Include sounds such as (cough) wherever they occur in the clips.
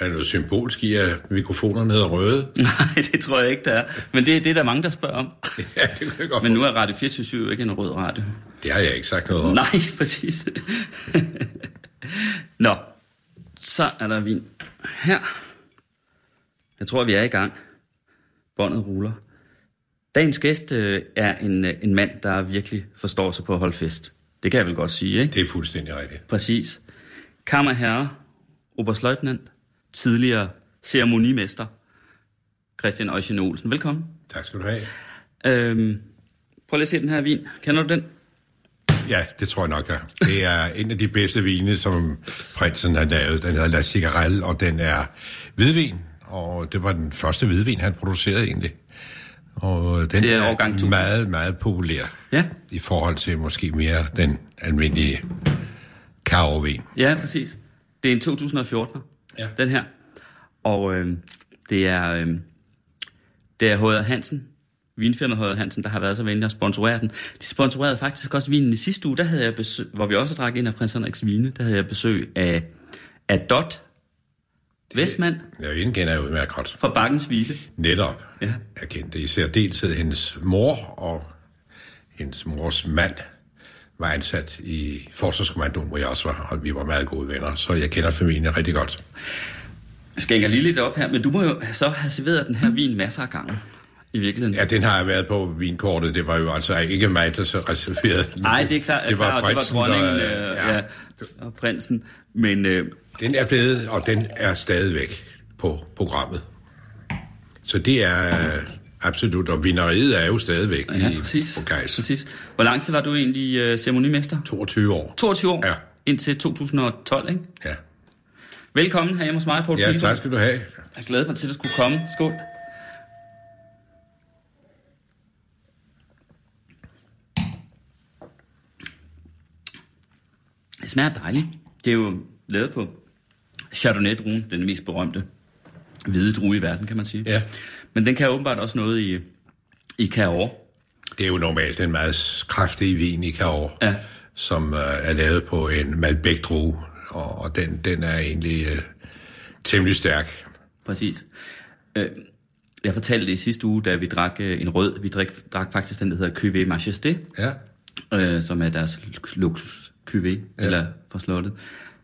Er der noget symbolsk i, at mikrofonerne hedder røde? (laughs) Nej, det tror jeg ikke, der er. Men det, det er der mange, der spørger om. (laughs) ja, det kan jeg godt Men nu er Radio 24 jo ikke en rød radio. Det har jeg ikke sagt noget om. Nej, (laughs) præcis. Nå, så er der vin her. Jeg tror, vi er i gang. Båndet ruller. Dagens gæst øh, er en, øh, en mand, der virkelig forstår sig på at holde fest. Det kan jeg vel godt sige, ikke? Det er fuldstændig rigtigt. Præcis. Kammerherre, Oberstløjtnant, tidligere ceremonimester, Christian Eugen Olsen. Velkommen. Tak skal du have. Øhm, prøv lige at se den her vin. Kender du den? Ja, det tror jeg nok, ja. Det er en af de bedste vine, som prinsen har lavet. Den hedder La Cigarelle, og den er hvidvin. Og det var den første hvidvin, han producerede egentlig. Og den Det er er, årgang 1000. meget, meget populær. Ja. I forhold til måske mere den almindelige karovin. Ja, præcis. Det er en 2014, Ja. den her. Og øh, det er øh, det er H.R. Hansen, vinfirmaet H.R. Hansen, der har været så venlig at sponsorere den. De sponsorerede faktisk også vinen i sidste uge, der havde jeg besøg, hvor vi også drak en af prins Henriks vine, der havde jeg besøg af, af Dot Vestmand Jeg indkender jeg udmærket godt. fra Bakkens Hvile. Netop. Ja. Jeg kendte især deltid hendes mor og hendes mors mand var ansat i Forsvarskommandoen, hvor jeg også var, og vi var meget gode venner, så jeg kender familien rigtig godt. Jeg skænker lige lidt op her, men du må jo så have serveret den her vin masser af gange. I virkeligheden. Ja, den har jeg været på vinkortet. Det var jo altså ikke mig, der så reserverede. den. Nej, det er klart, det var, klar, det var prinsen, dronningen der- øh, ja. Ja, og prinsen. Men øh, Den er blevet, og den er stadigvæk på programmet. Så det er øh, absolut, og vineriet er jo stadigvæk ja, i, præcis, på Geis. præcis. Hvor lang tid var du egentlig øh, ceremonimester? 22 år. 22 år? Ja. Indtil 2012, ikke? Ja, Velkommen her hjemme hos mig, Poul ja Pilgaard. tak skal du have. Jeg glæder mig til, at du skulle komme. Skål. Det smager dejligt. Det er jo lavet på Chardonnay-druen, den mest berømte hvide drue i verden, kan man sige. Ja. Men den kan åbenbart også noget i, i Cahors. Det er jo normalt en meget kraftig vin i Cahors, Ja. som øh, er lavet på en malbec drue, og, og den, den er egentlig øh, temmelig stærk. Præcis. Øh, jeg fortalte i sidste uge, da vi drak øh, en rød. Vi drak, drak faktisk den, der hedder Cuvée Majesté, Ja. øh, som er deres luksus Cuvée, ja. eller fra slottet,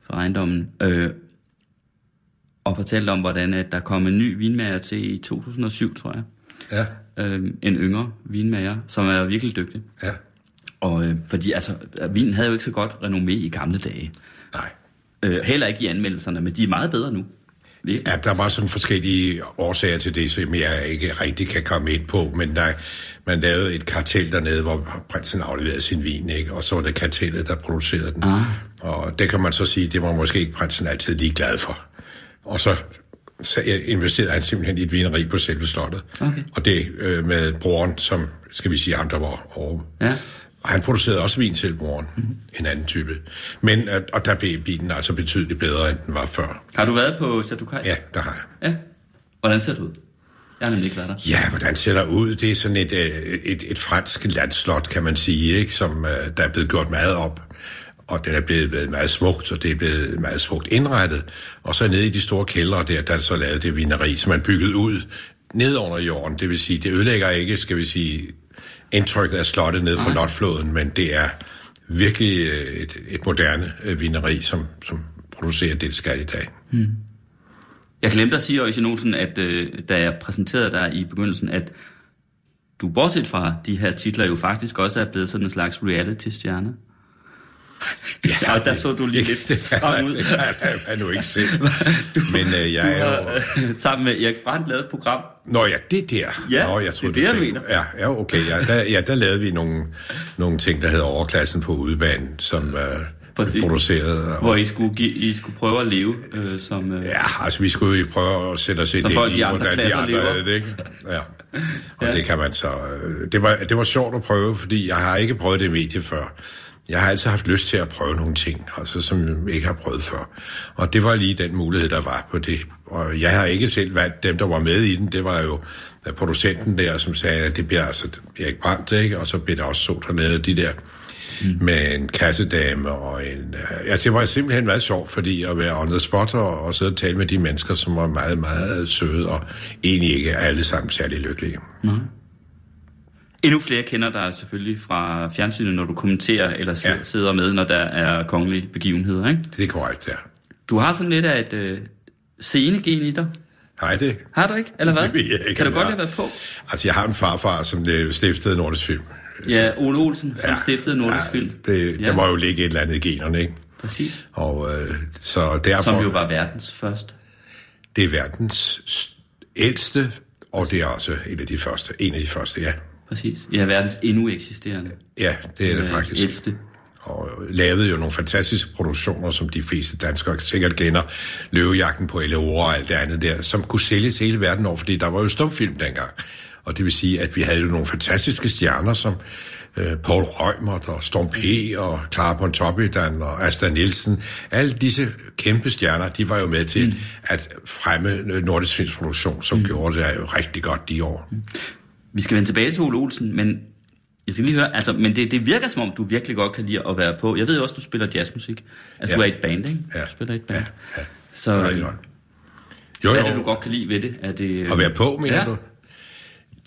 fra ejendommen. Øh, og fortalte om, hvordan at der kom en ny vinmager til i 2007, tror jeg. Ja. Øh, en yngre vinmager, som er virkelig dygtig. Ja. Og øh, fordi altså, vinen havde jo ikke så godt renommé i gamle dage. Nej. Øh, heller ikke i anmeldelserne, men de er meget bedre nu. Virkelig. Ja, der var sådan forskellige årsager til det, som jeg ikke rigtig kan komme ind på, men der, man lavede et kartel dernede, hvor prinsen afleverede sin vin, ikke? og så var det kartellet, der producerede den. Ah. Og det kan man så sige, det var måske ikke prinsen altid lige glad for. Og så, så investerede han simpelthen i et vineri på selve slottet. Okay. Og det øh, med broren, som, skal vi sige, ham der var over. Ja. Og han producerede også vin til broren, mm-hmm. en anden type. Men, øh, og der blev bilen altså betydeligt bedre, end den var før. Har du været på Chateau Kajs? Ja, der har jeg. ja. Hvordan ser det ud? Jeg har nemlig ikke været der. Ja, hvordan ser der ud? Det er sådan et, øh, et, et fransk landslot, kan man sige, ikke? som øh, der er blevet gjort meget op. Og den er blevet, meget smukt, og det er blevet meget smukt indrettet. Og så nede i de store kældre der, der er så lavet det vineri, som man bygget ud ned under jorden. Det vil sige, det ødelægger ikke, skal vi sige, indtrykket af slottet ned fra Lotfloden, men det er virkelig øh, et, et moderne øh, vineri, som, som producerer det, det skal i dag. Jeg glemte at sige, Øjsen Olsen, at øh, da jeg præsenterede dig i begyndelsen, at du bortset fra de her titler jo faktisk også er blevet sådan en slags reality-stjerne. Ja, og der så du lige lidt (laughs) stram ud. Det har jeg nu ikke selv. (laughs) Men øh, jeg Du er jo... har, sammen med Erik Brandt lavet et program. Nå ja, det der. Ja, Nå, jeg det er det, jeg du mener. Ja, ja okay. Ja, der, ja, der lavede vi nogle, nogle ting, der hedder overklassen på udebanen, som øh, Præcis. produceret. Og, Hvor I skulle, give, I skulle prøve at leve øh, som... Øh, Ja, altså vi skulle jo prøve at sætte os ind i, hvordan de andre lever. er det, ikke? Ja. Og ja. det kan man så... øh, Det var, det var sjovt at prøve, fordi jeg har ikke prøvet det medie før. Jeg har altid haft lyst til at prøve nogle ting, altså, som jeg ikke har prøvet før. Og det var lige den mulighed, der var på det. Og jeg har ikke selv valgt dem, der var med i den. Det var jo producenten der, som sagde, at det bliver altså Erik Brandt, ikke? Og så blev der også så dernede de der mm. med en kassedame og en... Øh, altså, det var simpelthen meget sjovt, fordi at være on the spot og, og sidde og tale med de mennesker, som var meget, meget søde og egentlig ikke alle sammen særlig lykkelige. Endnu flere kender dig selvfølgelig fra fjernsynet, når du kommenterer eller ja. Sidder med, når der er kongelige begivenheder. Ikke? Det er korrekt, ja. Du har sådan lidt af et øh, scenegen i dig. Nej, det... Har du ikke? Eller hvad? Det ved jeg ikke, kan du godt jeg have været på? Altså, jeg har en farfar, som øh, stiftede Nordisk Film. Ja, Ole Olsen, som ja. stiftede Nordisk ja, Film. Det, Ja. Der må jo ligge et eller andet i generne, ikke? Præcis. Og øh, så derfor... Som jo var verdens første. Det er verdens ældste, og det er også en af de første. En af de første, ja. Præcis. Ja, verdens endnu eksisterende. Ja, det er det øh, faktisk. Ældste. og lavede jo nogle fantastiske produktioner, som de fleste danskere sikkert kender. Løvejagten på Eleora og alt det andet der, som kunne sælges hele verden over, fordi der var jo stumfilm dengang. Og det vil sige, at vi havde jo nogle fantastiske stjerner, som øh, Paul Reumert og Storm P. og Clara Pontoppidan og Asta Nielsen. Alle disse kæmpe stjerner, de var jo med til mm. at fremme nordisk filmsproduktion, som mm. gjorde det jo rigtig godt de år. Vi skal vende tilbage til Ole Olsen, men jeg skal lige høre, altså, men det, det virker som om, du virkelig godt kan lide at være på. Jeg ved jo også, du spiller jazzmusik. Altså, Ja. du er et band, ikke? Ja. Du spiller et band. Ja, ja. Så rigtig godt. Jo, hvad jo. er det, du godt kan lide ved det? Er det øh, At være på, mener ja. du?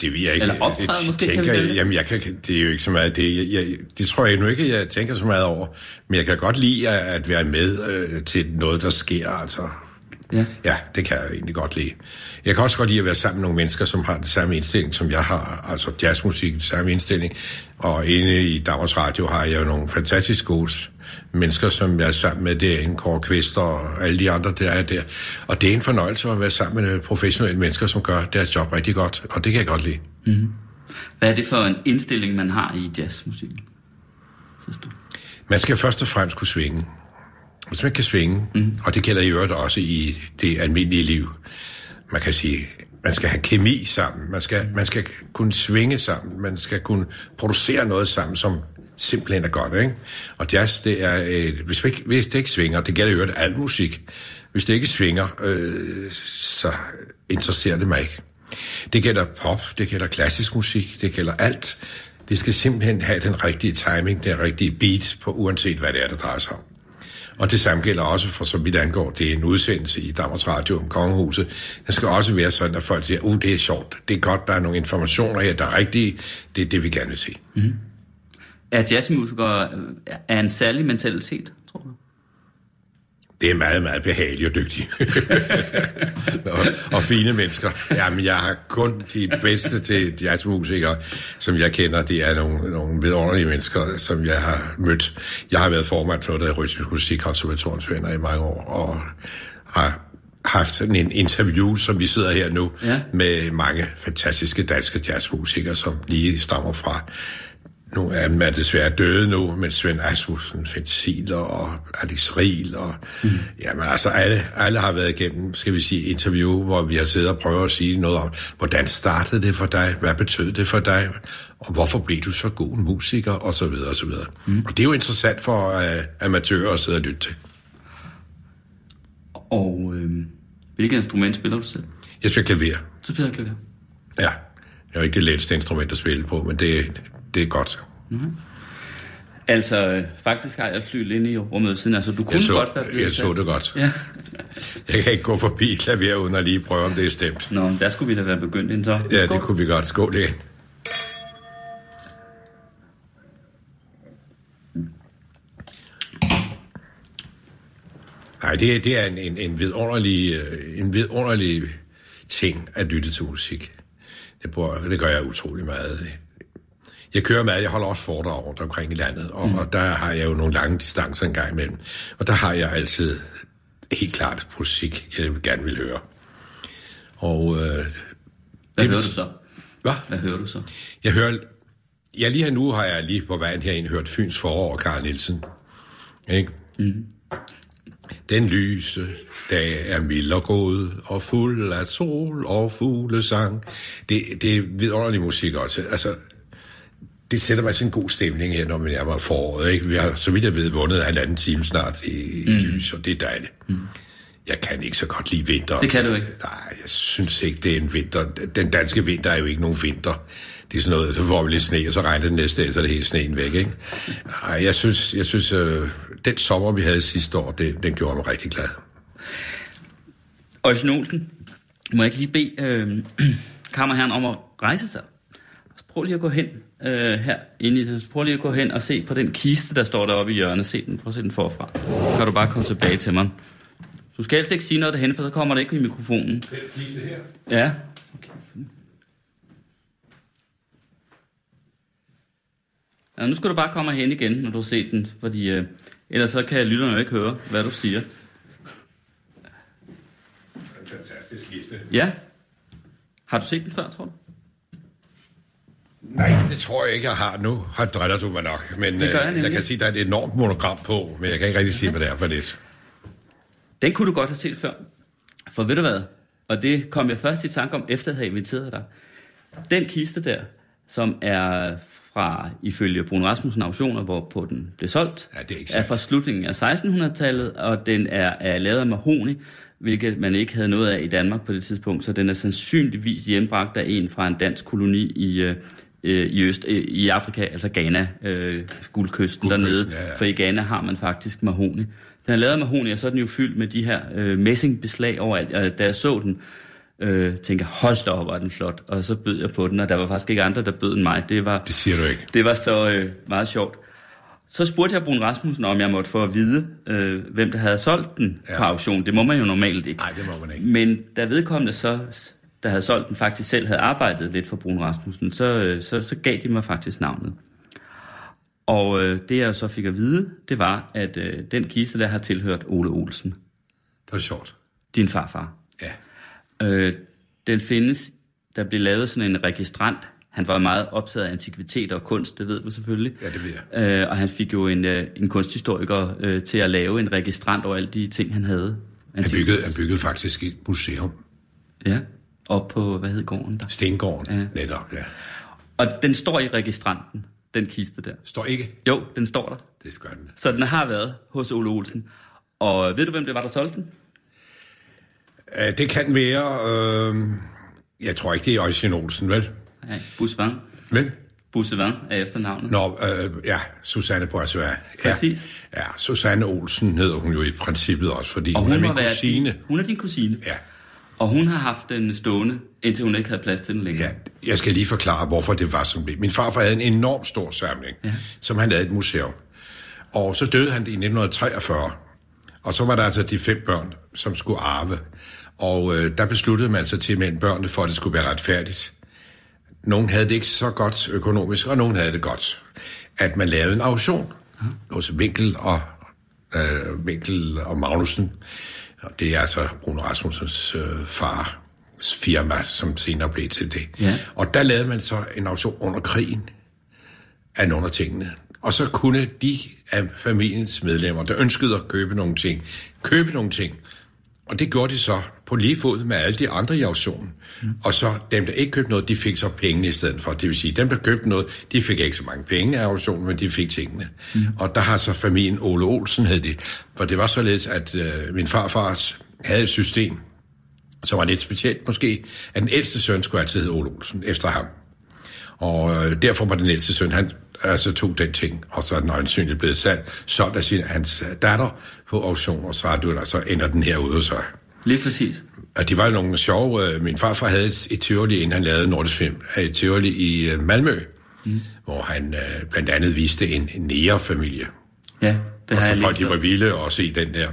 Det vil jeg ikke. Eller optræde det, måske, kan tænker, jeg, vælge? Jamen, jeg kan, det er jo ikke så meget det. Jeg, jeg, det tror jeg nu ikke, jeg tænker så meget over. Men jeg kan godt lide at, at være med øh, til noget, der sker. Altså. Ja. Ja, det kan jeg egentlig godt lide. Jeg kan også godt lide at være sammen med nogle mennesker, som har den samme indstilling, som jeg har. Altså jazzmusik, den samme indstilling. Og inde i Danmarks Radio har jeg jo nogle fantastisk gode mennesker, som jeg er sammen med derinde, Kåre Kvist og alle de andre, der er der. Og det er en fornøjelse at være sammen med professionelle mennesker, som gør deres job rigtig godt. Og det kan jeg godt lide. Hvad er det for en indstilling, man har i jazzmusikken? Synes du? Man skal først og fremmest kunne svinge. Hvis man kan svinge, mm. og det gælder i øvrigt også i det almindelige liv, man kan sige, man skal have kemi sammen, man skal, man skal kunne svinge sammen, man skal kunne producere noget sammen, som simpelthen er godt, ikke? Og jazz, det er, et, hvis, ikke, hvis det ikke svinger, det gælder i øvrigt al musik, hvis det ikke svinger, øh, så interesserer det mig ikke. Det gælder pop, det gælder klassisk musik, det gælder alt. Det skal simpelthen have den rigtige timing, den rigtige beat, på uanset hvad det er, der drejer sig om. Og det samme gælder også for, så vidt angår, det er en udsendelse i Danmarks Radio om kongehuset. Det skal også være sådan, at folk siger, uh, det er sjovt, det er godt, der er nogle informationer her, der er rigtige, det er det, vi gerne vil se. Mm. Er jazzmusikere øh, er en særlig mentalitet. Det er meget, meget behagelige og dygtige. (laughs) og, og fine mennesker. Jamen, jeg har kun de bedste til jazzmusikere, som jeg kender. Det er nogle, nogle vidunderlige mennesker, som jeg har mødt. Jeg har været formand for det Rytmisk Musikkonservatoriums venner i mange år, og har haft sådan en interview, som vi sidder her nu, Ja. med mange fantastiske danske jazzmusikere, som lige stammer fra dem er desværre døde nu, men Svend Asmussen, Finn Siler og Alex Riel, og mm. jamen altså alle, alle har været igennem, skal vi sige, interview, hvor vi har siddet og prøvet at sige noget om, hvordan startede det for dig, hvad betød det for dig, og hvorfor blev du så god en musiker, og så videre, og så videre. Mm. Og det er jo interessant for uh, amatører at sidde og lytte til. Og øh, hvilket instrument spiller du selv? Jeg spiller klaver. Så spiller klaver. Ja, det er jo ikke det letteste instrument at spille på, men det, det er godt. Altså, øh, faktisk har jeg et fly inde i rummet siden. Altså, du kunne så- godt være blevet jeg så det godt. Ja. Jeg kan ikke gå forbi klaver uden at lige prøve, om det er stemt. Nå, men der skulle vi da være begyndt ind så. Ja, det kunne vi godt. Skål igen. Nej, det, er- det er en, en, en, vidunderlig, øh, en vidunderlig ting at lytte til musik. Det, bruger, det gør jeg utrolig meget. Jeg kører meget, jeg holder også foredrag rundt omkring i landet, og, mm. og der har jeg jo nogle lange distancer en gang imellem. Og der har jeg altid helt klart musik, jeg gerne vil høre. Og øh, Hvad det- hører du så? hvad? Hvad hører du så? Jeg hører... Ja, lige her nu har jeg lige på vejen herind hørt Fyns forår og Karl Nielsen. Ikke? Mm. Den lyse dag er mild og god, og fuld af sol og fuglesang. Det, det er vidunderlig musik også. Altså, det sætter mig til en god stemning her, når man er foråret. Ikke? Vi har, så vidt jeg ved, vundet halvanden time snart i, mm. i lys, og det er dejligt. Mm. Jeg kan ikke så godt lide vinter. Det kan du ikke? Nej, jeg synes ikke, det er en vinter. Den danske vinter er jo ikke nogen vinter. Det er sådan noget, så får vi lidt sne, og så regner det næste dag, så er det hele sneen væk, ikke? Ej, jeg synes, jeg synes øh, den sommer, vi havde sidste år, det, den gjorde mig rigtig glad. Øjsen Olsen, må jeg ikke lige bede øh, (clears throat) kammerherren om at rejse sig? Prøv lige at gå hen øh, her inde i den. Prøv lige at gå hen og se på den kiste, der står deroppe i hjørnet. Se den, prøv at se den forfra. Så kan du bare komme tilbage til mig. Du skal helst ikke sige noget derhen, for så kommer det ikke i mikrofonen. Den kiste her? Ja. Okay. Ja, nu skal du bare komme hen igen, når du har set den, fordi øh, ellers så kan lytterne jo ikke høre, hvad du siger. En fantastisk kiste. Ja. Har du set den før, tror du? Nej, det tror jeg ikke, jeg har nu. Har driller du mig nok. Men Det gør jeg øh, jeg nemlig. kan sige, at der er et enormt monogram på, men jeg kan ikke rigtig sige, hvad det er for lidt. Den kunne du godt have set før. For ved du hvad? Og det kom jeg først i tanke om, efter jeg havde inviteret dig. Den kiste der, som er fra, ifølge Brun Rasmussen auktioner, hvorpå den blev solgt, Ja, det er ikke er fra slutningen af 1600-tallet, og den er, er lavet af mahoni, hvilket man ikke havde noget af i Danmark på det tidspunkt, så den er sandsynligvis hjembragt af en fra en dansk koloni i, øh, i, Øst, øh, i Afrika, altså Ghana, øh, guldkysten dernede, ja, ja. for i Ghana har man faktisk mahoni. Den er lavet af mahoni, og så er den jo fyldt med de her øh, messingbeslag overalt. Og da jeg så den, øh, tænkte jeg, hold da op, er den flot. Og så bød jeg på den, og der var faktisk ikke andre, der bød end mig. Det var, Det siger du ikke. det var så øh, meget sjovt. Så spurgte jeg Brun Rasmussen, om jeg måtte få at vide, øh, hvem der havde solgt den. Ja. på auktion. Det må man jo normalt ikke. Nej, det må man ikke. Men da vedkommende så, der havde solgt den, faktisk selv havde arbejdet lidt for Brun Rasmussen, så, øh, så, så gav de mig faktisk navnet. Og øh, det jeg så fik at vide, det var, at øh, den kiste der har tilhørt Ole Olsen, Det var sjovt. din farfar. Ja. Øh, den findes, der blev lavet sådan en registrant. Han var meget optaget af antikviteter og kunst, det ved du selvfølgelig. Ja, det ved jeg. Øh, og han fik jo en, øh, en kunsthistoriker øh, til at lave en registrant over alle de ting, han havde. Han byggede, han byggede faktisk et museum. Ja, op på, hvad hed gården der? Stengården, Ja. ja. netop, ja. Og den står i registranten, den kiste der. Står ikke? Jo, den står der. Det skal den. Så den har været hos Ole Olsen. Og ved du, hvem det var, der solgte den? Uh, det kan være... Øh, jeg tror ikke, det er Øjsien Olsen, vel? Nej, Busvang. Vel? Busvang er efternavnet. Nå, øh, ja, Susanne Boisvær. Ja. Præcis. Ja, Susanne Olsen hedder hun jo i princippet også, fordi Og hun, hun, er min kusine. Din, hun er din kusine. Ja. Og hun har haft den stående, indtil hun ikke havde plads til den længere. Ja, jeg skal lige forklare, hvorfor det var som det. Min farfar havde en enorm stor samling, ja. som han lavede et museum. Og så døde han i 1943. Og så var der altså de fem børn, som skulle arve. Og øh, der besluttede man sig til mellem børnene, for at det skulle være retfærdigt. Nogle havde det ikke så godt økonomisk, og nogle havde det godt. At man lavede en auktion hos Winkel og, øh, Winkel og Magnussen. Og det er altså Bruno Rasmussens øh, far firma, som senere blev til det. Ja. Og der lavede man så en auktion under krigen af nogle af tingene. Og så kunne de af familiens medlemmer, der ønskede at købe nogle ting, købe nogle ting. Og det gjorde de så på lige fod med alle de andre i auktionen. Mm. Og så dem, der ikke købte noget, de fik så pengene i stedet for. Det vil sige, dem, der købte noget, de fik ikke så mange penge af auktionen, men de fik tingene. Mm. Og der har så familien Ole Olsen hed det. For det var således, at øh, min farfar havde et system, som var lidt specielt måske, at den ældste søn skulle altid hedde Ole Olsen efter ham. Og øh, derfor var den ældste søn, han altså tog den ting, og så er den øjensynligt blevet salgt, solgt af sin, hans øh, datter på auktion, og så, har du, så ender den herude hos sig. Lige præcis. Og de var jo nogle sjove... Øh, min farfar havde et, et Tivoli, inden han lavede Nordisk Film. Et Tivoli i øh, Malmø, mm. hvor han øh, blandt andet viste en, nære-familie. Ja, det Og har jeg folk, de var vilde og se den der.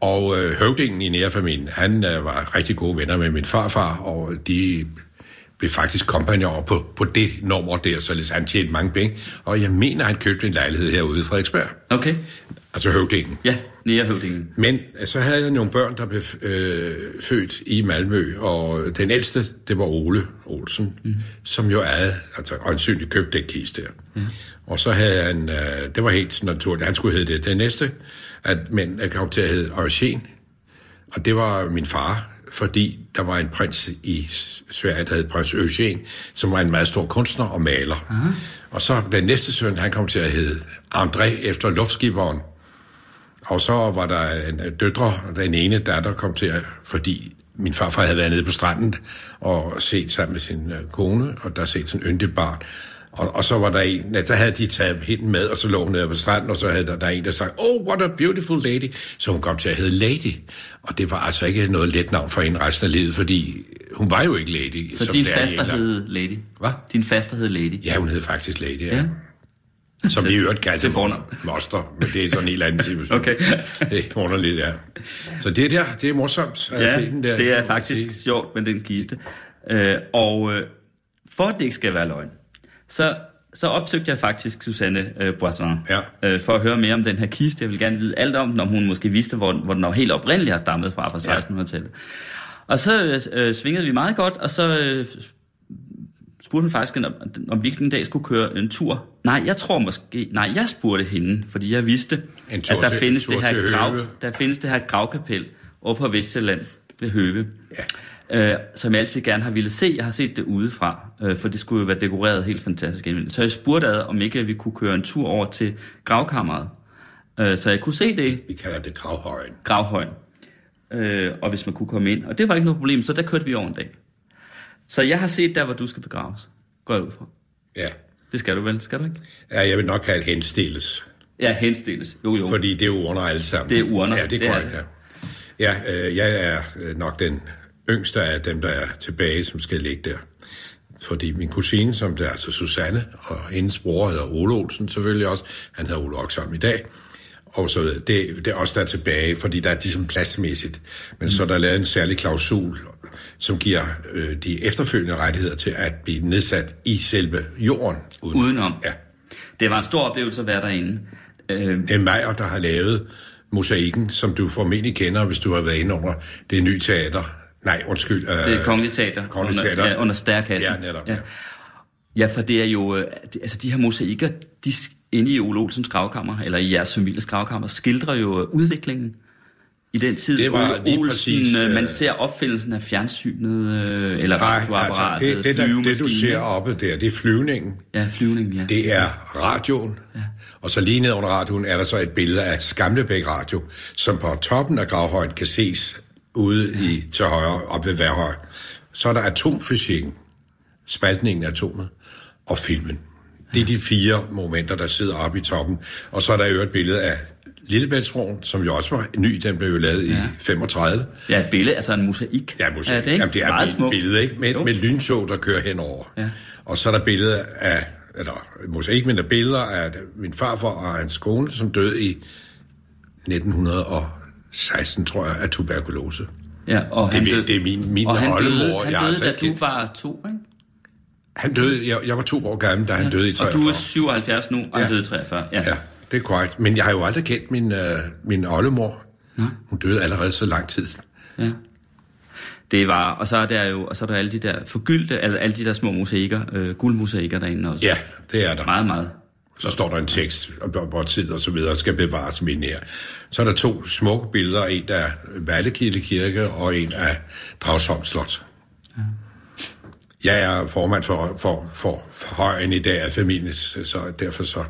Og øh, høvdingen i nærfamilien, han øh, var rigtig gode venner med min farfar, og de blev faktisk kompagnon på, på det nummer der, så han tjente mange penge. Og jeg mener, han købte en lejlighed herude i Frederiksberg. Okay. Altså høvdingen. Ja, nære høvdingen. Men øh, så havde jeg nogle børn, der blev øh, født i Malmø, og den ældste, det var Ole Olsen, mm. som jo ejede, altså øjensynligt købte det kiste der. Mm. Og så havde han, øh, det var helt naturligt, han skulle hedde det. Den næste, at mænd kom til at hedde Eugen, og det var min far, fordi der var en prins i Sverige, der hed prins Eugen, som var en meget stor kunstner og maler. Aha. Og så den næste søn, han kom til at hedde André efter luftskiberen. Og så var der en døtre, den ene datter kom til at, fordi min farfar havde været nede på stranden og set sammen med sin øh, kone, og der set sådan en yndigt barn. Og, og så var der en, så havde de taget hende med, og så lå hun nede på stranden, og så havde der, der en, der sagde, oh, what a beautiful lady. Så hun kom til at hedde Lady. Og det var altså ikke noget let navn for hende resten af livet, fordi hun var jo ikke Lady. Så din faster hed Lady? Hvad? Din faster hed Lady? Ja, hun hed faktisk Lady, ja. ja. Som vi øvrigt kaldte moster, men det er sådan en helt anden situation. okay. det er underligt, ja. Så det der, det er morsomt at ja, se den der. det er faktisk sjovt med den kiste. Øh, og øh, for at det ikke skal være løgn, så, så opsøgte jeg faktisk Susanne øh, Boisson ja. øh, for at høre mere om den her kiste. Jeg vil gerne vide alt om den, om hun måske vidste, hvor, hvor den helt oprindeligt har stammet fra, fra 1600-tallet. Ja. Og så øh, svingede vi meget godt, og så øh, spurgte hun faktisk, om, om vi en dag skulle køre en tur. Nej, jeg tror måske... Nej, jeg spurgte hende, fordi jeg vidste, at der, til, findes det her grav, der findes det her gravkapel oppe på Vestjylland ved Høve. Ja øh, som jeg altid gerne har ville se. Jeg har set det udefra, øh, for det skulle jo være dekoreret helt fantastisk. Så jeg spurgte ad, om ikke vi kunne køre en tur over til gravkammeret, øh, så jeg kunne se det. Vi kalder det gravhøjen. Gravhøjen. Øh, og hvis man kunne komme ind. Og det var ikke noget problem, så der kørte vi over en dag. Så jeg har set der, hvor du skal begraves. Går jeg ud fra. Ja. Det skal du vel, skal du ikke? Ja, jeg vil nok have et henstilles. Ja, henstilles. Jo, jo. Fordi det er urner alle sammen. Det er urner. Ja, det er korrekt, ja. Ja, øh, jeg er øh, nok den yngste af dem, der er tilbage, som skal ligge der. Fordi min kusine, som det er altså Susanne, og hendes bror hedder Ole Olsen selvfølgelig også, han hedder Ole Oksholm i dag, og så videre. Det, det er også der er tilbage, fordi der er ligesom pladsmæssigt. Men mm. så er der lavet en særlig klausul, som giver øh, de efterfølgende rettigheder til at blive nedsat i selve jorden. Uden. Udenom. Ja. Det var en stor oplevelse at være derinde. Øh... Det er Meyer, der har lavet mosaikken, som du formentlig kender, hvis du har været inde under det nye teater, Nej, undskyld. Øh, det er Kongelige Teater. Kongelige Teater. Under, ja, under stærkassen. Ja, netop. Ja. ja, for det er jo... Øh, altså, de her mosaikker, de inde i Ole Olsens gravkammer, eller i jeres families gravkammer, skildrer jo øh, udviklingen i den tid. Det var Ole Olsen, præcis, øh, man ser opfindelsen af fjernsynet, øh, eller radioapparatet, altså, det, det, der, det, du ser oppe der, det er flyvningen. Ja, flyvningen, ja. Det er radioen. Ja. Og så lige ned under radioen er der så et billede af Skamlebæk Radio, som på toppen af gravhøjen kan ses ude ja. i, til højre, op ved Værhøj. Så er der atomfysikken, spaltningen af atomet, og filmen. Det er de fire momenter, der sidder oppe i toppen. Og så er der jo et billede af Lillebæltsbroen, som jo også var ny, den blev jo lavet ja. i 35. Ja, et billede, altså en mosaik. Ja, mosaik. Er det, ikke? Jamen, det er et billede, ikke? Med, med lyntog, der kører henover. Ja. Og så er der billede af, eller mosaik, men der billeder af min farfar og hans kone, som døde i 1900 og 16, tror jeg, af tuberkulose. Ja, og det, han døde, det er min, min og han oldemor. Døde, han døde, altså da du var to, ikke? Han døde, jeg, jeg var to år gammel, da ja. han døde i 43. Og du er 77 nu, og ja. han døde i 43. Ja. ja, det er korrekt. Men jeg har jo aldrig kendt min, uh, min oldemor. Ja. Hun døde allerede så lang tid. Ja. Det var, og så er der jo, og så er der alle de der forgyldte, alle, alle de der små mosaikker, øh, guldmosaikker derinde også. Ja, det er der. Meget, meget så står der en tekst, hvor tid og så videre skal bevares min her. Så er der to smukke billeder, en af Vallekilde Kirke og en af Dragsholm Slot. Jeg er formand for, for, for, for højen i dag af familien, så derfor så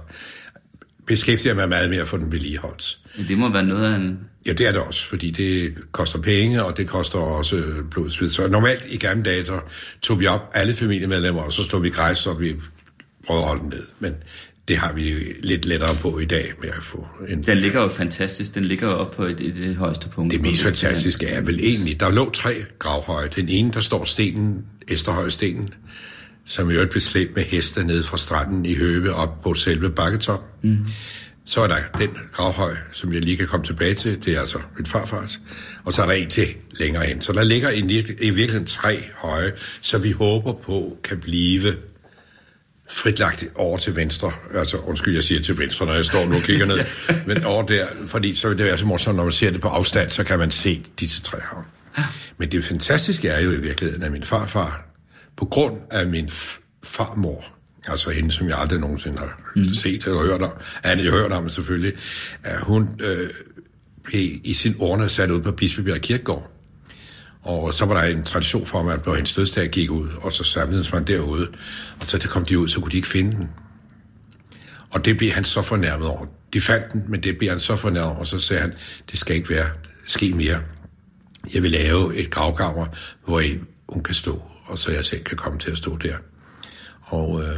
beskæftiger jeg mig meget mere for den vedligeholdt. Det må være noget af en... Ja, det er det også, fordi det koster penge, og det koster også blodsved. Så normalt i gamle dage, så tog vi op alle familiemedlemmer, og så stod vi græs, og vi prøvede at holde den ned. Men det har vi lidt lettere på i dag med at få en... Den ligger jo fantastisk. Den ligger op på et, et, et højeste punkt. Det mest fantastiske er vel egentlig, der lå tre gravhøje. Den ene, der står stenen, Esterhøjstenen, som i øvrigt blev slæbt med heste ned fra stranden i Høve op på selve bakketop. Mm. Så er der den gravhøj, som jeg lige kan komme tilbage til. Det er altså min farfars. Og så er der en til længere hen. Så der ligger i, i virkeligheden tre høje, så vi håber på kan blive fritlagt over til venstre. Altså, undskyld, jeg siger til venstre, når jeg står nu og kigger ned. (laughs) men over der, fordi så vil det være så morsomt, når man ser det på afstand, så kan man se disse tre havn. Men det fantastiske er jo i virkeligheden, at min farfar, på grund af min farmor, altså hende, som jeg aldrig nogensinde har mm. set eller hørt om, han har hørt om selvfølgelig, at hun øh, blev i sin ordne sat ud på Bispebjerg Kirkegård. Og så var der en tradition for, at når hendes dødsdag gik ud, og så samledes man derude, og så kom de ud, så kunne de ikke finde den. Og det blev han så fornærmet over. De fandt den, men det blev han så fornærmet over, og så sagde han, det skal ikke være, ske mere. Jeg vil lave et gravkammer, hvor hun kan stå, og så jeg selv kan komme til at stå der. Og øh,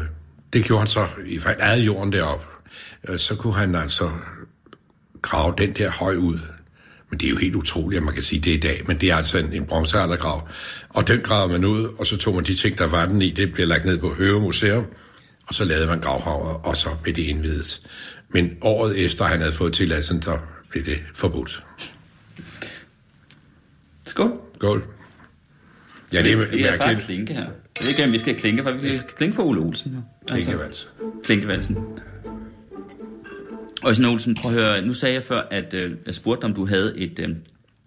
det gjorde han så, i hvert jorden derop. Øh, så kunne han altså grave den der høj ud, men det er jo helt utroligt, at man kan sige det i dag, men det er altså en, en bronzealdergrav. Og den gravede man ud, og så tog man de ting, der var den i, det blev lagt ned på Høve Museum, og så lavede man gravhaver, og så blev det indvidet. Men året efter han havde fået tilladelsen, der blev det forbudt. Skål. Skål. Ja, det er mærkeligt. Jeg skal klinke her. Jeg ved ikke, om vi skal klinke, for vi skal klinke for Ole Olsen. Altså, Klinkevalsen. Klinkevalsen. Øjsen Olsen, prøv at høre, nu sagde jeg før, at øh, jeg spurgte, om du havde et, øh,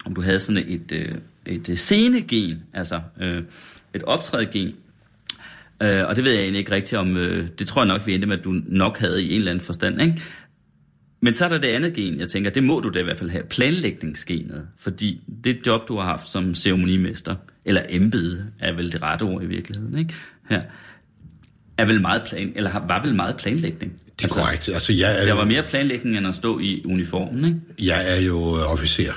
om du havde sådan et, øh, et øh, scenegen, altså øh, et optrædegen. Øh, og det ved jeg egentlig ikke rigtigt om, øh, det tror jeg nok, vi endte med, at du nok havde i en eller anden forstand, ikke? Men så er der det andet gen, jeg tænker, det må du da i hvert fald have, planlægningsgenet. Fordi det job, du har haft som ceremonimester, eller embede, er vel det rette ord i virkeligheden, ikke? Her, er vel meget plan, eller var vel meget planlægning. Det er altså, korrekt. Altså, jeg er der var mere planlægning, end at stå i uniformen, ikke? Jeg er jo øh, officer.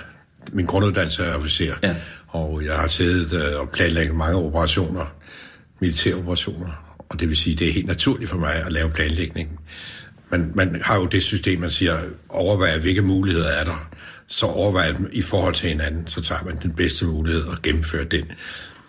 Min grunduddannelse er officer. Ja. Og jeg har taget øh, og planlagt mange operationer, militære operationer. Og det vil sige, det er helt naturligt for mig at lave planlægning. Man, man har jo det system, man siger, overvejer, hvilke muligheder er der. Så overvejer dem i forhold til hinanden, så tager man den bedste mulighed og gennemfører den.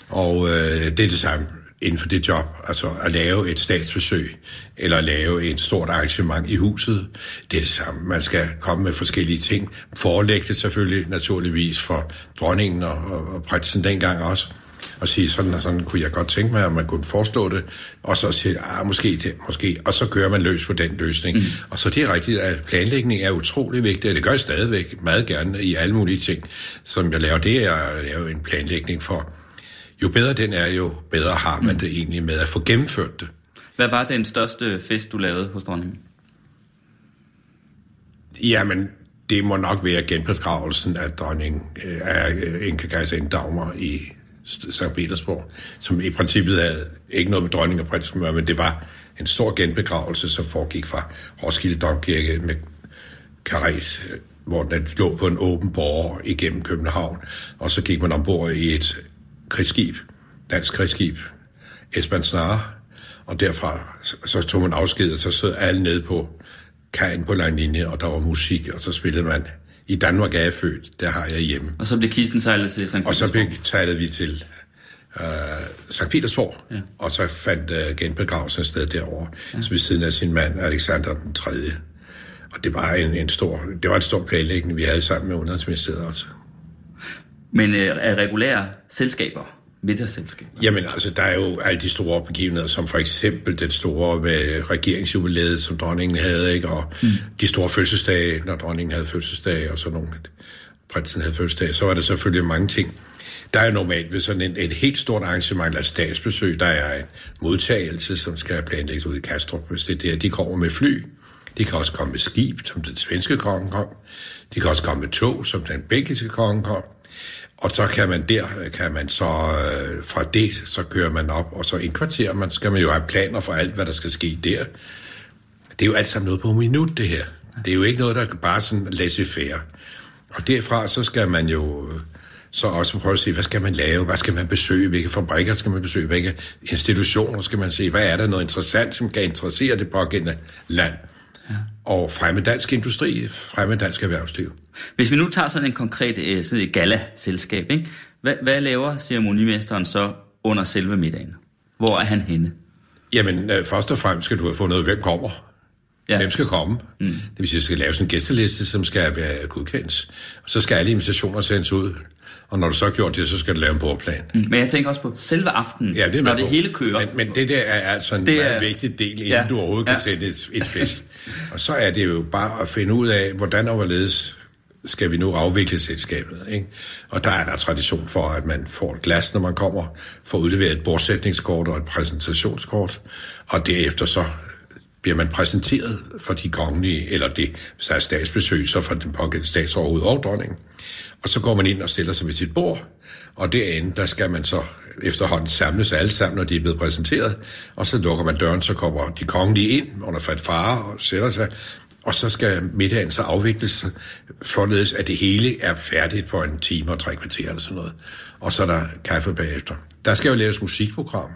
Og øh, det er det samme inden for det job, altså at lave et statsbesøg, eller at lave et stort arrangement i huset, det er det samme. Man skal komme med forskellige ting. Forelægge det selvfølgelig naturligvis for dronningen og, og, og prinsen dengang også, og sige, sådan og sådan kunne jeg godt tænke mig, at man kunne forestå det, og så sige, ah, måske det, måske, og så kører man løs på den løsning. Mm. Og så det er rigtigt, at planlægning er utrolig vigtigt, og det gør jeg stadigvæk meget gerne i alle mulige ting, som jeg laver. Det er at lave en planlægning for, jo bedre den er, jo bedre har man det egentlig med at få gennemført det. Hvad var den største fest, du lavede hos dronningen? Jamen, det må nok være genbegravelsen af dronning øh, af øh, Inge Geisen Dagmar i St. Petersborg, som i princippet havde ikke noget med dronning og prins men det var en stor genbegravelse, som foregik fra Roskilde Domkirke med karet, øh, hvor den lå på en åben borg igennem København, og så gik man ombord i et krigsskib, dansk krigsskib, Esbern Snare, og derfra så tog man afsked, og så sad alle nede på kajen på linje, og der var musik, og så spillede man i Danmark er jeg født, der har jeg hjemme. Og så blev kisten sejlet til St. Og så blev sejlet vi til uh, St. Petersborg, ja. og så fandt uh, genbegravelsen sted derovre, ja. så ved siden af sin mand, Alexander den 3. Og det var en, en stor, det var en stor planlægning, vi havde sammen med Udenrigsministeriet også. Men øh, er regulære selskaber, middagsselskaber? Jamen altså, der er jo alle de store begivenheder, som for eksempel den store med regeringsjubilæet, som dronningen havde, ikke? og mm. de store fødselsdage, når dronningen havde fødselsdag, og så nogle prinsen havde fødselsdag, så var der selvfølgelig mange ting. Der er normalt ved sådan en, et helt stort arrangement, eller statsbesøg, der er en modtagelse, som skal planlægges ud i Kastrup, hvis det er der. De kommer med fly. De kan også komme med skib, som den svenske konge kom. De kan også komme med tog, som den belgiske konge kom. Og så kan man der, kan man så øh, fra det, så kører man op, og så indkvarterer man, skal man jo have planer for alt, hvad der skal ske der. Det er jo alt sammen noget på minut, det her. Det er jo ikke noget, der kan bare sådan laissez-faire. Og derfra, så skal man jo øh, så også prøve at se, hvad skal man lave, hvad skal man besøge, hvilke fabrikker skal man besøge, hvilke institutioner skal man se, hvad er der noget interessant, som kan interessere det pågældende land. Og fremme dansk industri, fremme dansk erhvervsliv. Hvis vi nu tager sådan en konkret øh, sådan et gala-selskab, ikke? Hvad, hvad laver ceremonimesteren så under selve middagen? Hvor er han henne? Jamen, øh, først og fremmest skal du have fundet ud af, hvem kommer. Ja. Hvem skal komme? Mm. Det vil sige, at skal laves en gæsteliste, som skal være godkendt. Og så skal alle invitationer sendes ud. Og når du så har gjort det, så skal du lave en bordplan. Mm. Men jeg tænker også på selve aftenen, ja, det når det på. hele kører. Men, men det der er altså en det meget er... vigtig del, inden ja. du overhovedet ja. kan sætte et, et fest. (laughs) og så er det jo bare at finde ud af, hvordan og hvorledes skal vi nu afvikle selskabet. Ikke? Og der er der tradition for, at man får et glas, når man kommer, får udleveret et bordsætningskort og et præsentationskort, og derefter så bliver man præsenteret for de kongelige, eller det, hvis der er statsbesøg, så for den pågældende statsoverhoved og dronning. Og så går man ind og stiller sig ved sit bord, og derinde, der skal man så efterhånden samles alle sammen, når de er blevet præsenteret, og så lukker man døren, så kommer de kongelige ind under fat fare og sætter sig, og så skal middagen så afvikles, forledes at det hele er færdigt for en time og tre kvarter eller sådan noget. Og så er der kaffe bagefter. Der skal jo laves musikprogram.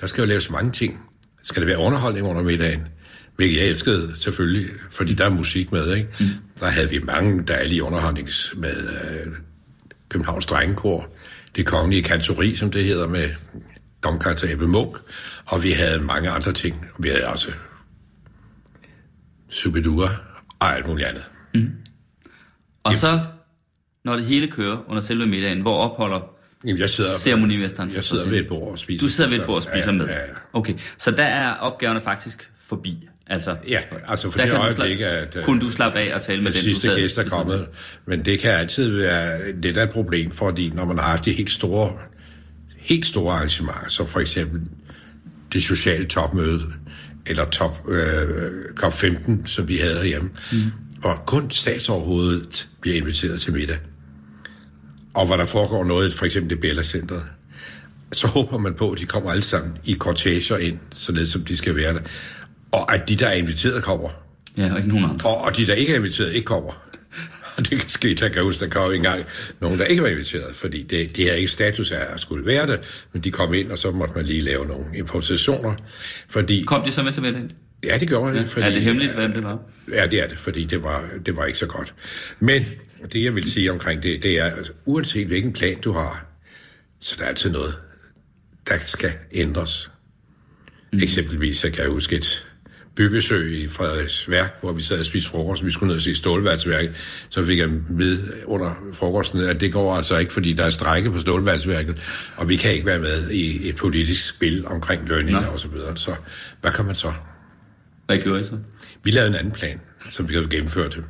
Der skal jo laves mange ting. Skal det være underholdning under middagen? Hvilket jeg elskede selvfølgelig, fordi der er musik med, ikke? Mm. Der havde vi mange dejlige underholdnings med øh, Københavns Drengekor, det kongelige kantori, som det hedder, med domkar Abel Munk, og vi havde mange andre ting. Vi havde også Subidua og alt muligt andet. Mm. Og det, så, når det hele kører under selve middagen, hvor opholder Jamen, jeg sidder, ceremonimesteren Jeg sidder ved et bord og spiser. Du sidder ved et bord og spiser ja, med? Ja, ja. Okay, så der er opgaverne faktisk forbi? Altså, ja, altså for det øjeblik, at... Kunne du slappe af og tale med den, sidste du gæst er kommet. Men det kan altid være lidt af et problem, fordi når man har haft de helt store, helt store arrangementer, som for eksempel det sociale topmøde, eller top, øh, COP15, som vi havde hjemme, mm. hvor kun statsoverhovedet bliver inviteret til middag. Og hvor der foregår noget, for eksempel det Bella Center, så håber man på, at de kommer alle sammen i kortager ind, således som de skal være der. Og at de, der er inviteret, kommer. Ja, og ikke nogen andre. Og, og de, der ikke er inviteret, ikke kommer. Og det kan ske, der kan huske, der kom engang nogen, der ikke var inviteret, fordi det, det er ikke status af at skulle være det, men de kom ind, og så måtte man lige lave nogle improvisationer. Fordi, kom de så med til middagen? Ja, det gjorde ja. Fordi, er det hemmeligt, hvem det var? Ja, det er det, fordi det var, det var ikke så godt. Men det, jeg vil sige omkring det, det er, altså, uanset hvilken plan du har, så der er altid noget, der skal ændres. Mm. Eksempelvis, jeg kan huske et bybesøg i Frederiksværk, hvor vi sad og spiste frokost, vi skulle ned og se stålværksværket. Så fik jeg med under frokosten, at det går altså ikke, fordi der er strække på stålværksværket, og vi kan ikke være med i et politisk spil omkring lønninger og så videre. Så hvad kan man så? Hvad gjorde I så? Vi lavede en anden plan, som vi havde gennemført,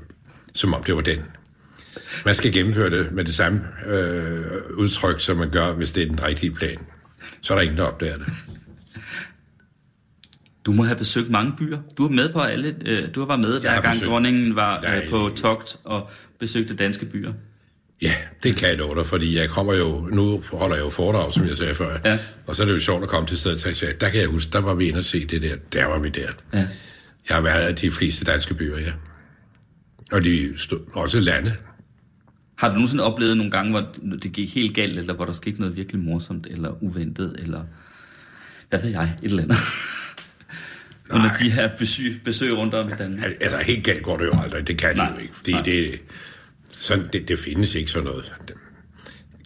som om det var den. Man skal gennemføre det med det samme øh, udtryk, som man gør, hvis det er den rigtige plan. Så er der ingen, der opdager det. Du må have besøgt mange byer. Du har med på alle. Øh, du har været med, hver gang besøgt. dronningen var øh, på togt og besøgte danske byer. Ja, det kan jeg love dig, fordi jeg kommer jo, nu holder jeg jo foredrag, som jeg sagde før, ja. og så er det jo sjovt at komme til stedet, og sige, der kan jeg huske, der var vi inde og se det der, der var vi der. Ja. Jeg har været i de fleste danske byer, ja. Og de stod, også lande. Har du nogensinde oplevet nogle gange, hvor det gik helt galt, eller hvor der skete noget virkelig morsomt, eller uventet, eller hvad ved jeg, et eller andet? (laughs) Under de her besøg, besøg rundt om i Danmark. Altså, helt galt går det jo aldrig. Det kan det jo ikke. Fordi det, sådan, det, det findes ikke sådan noget.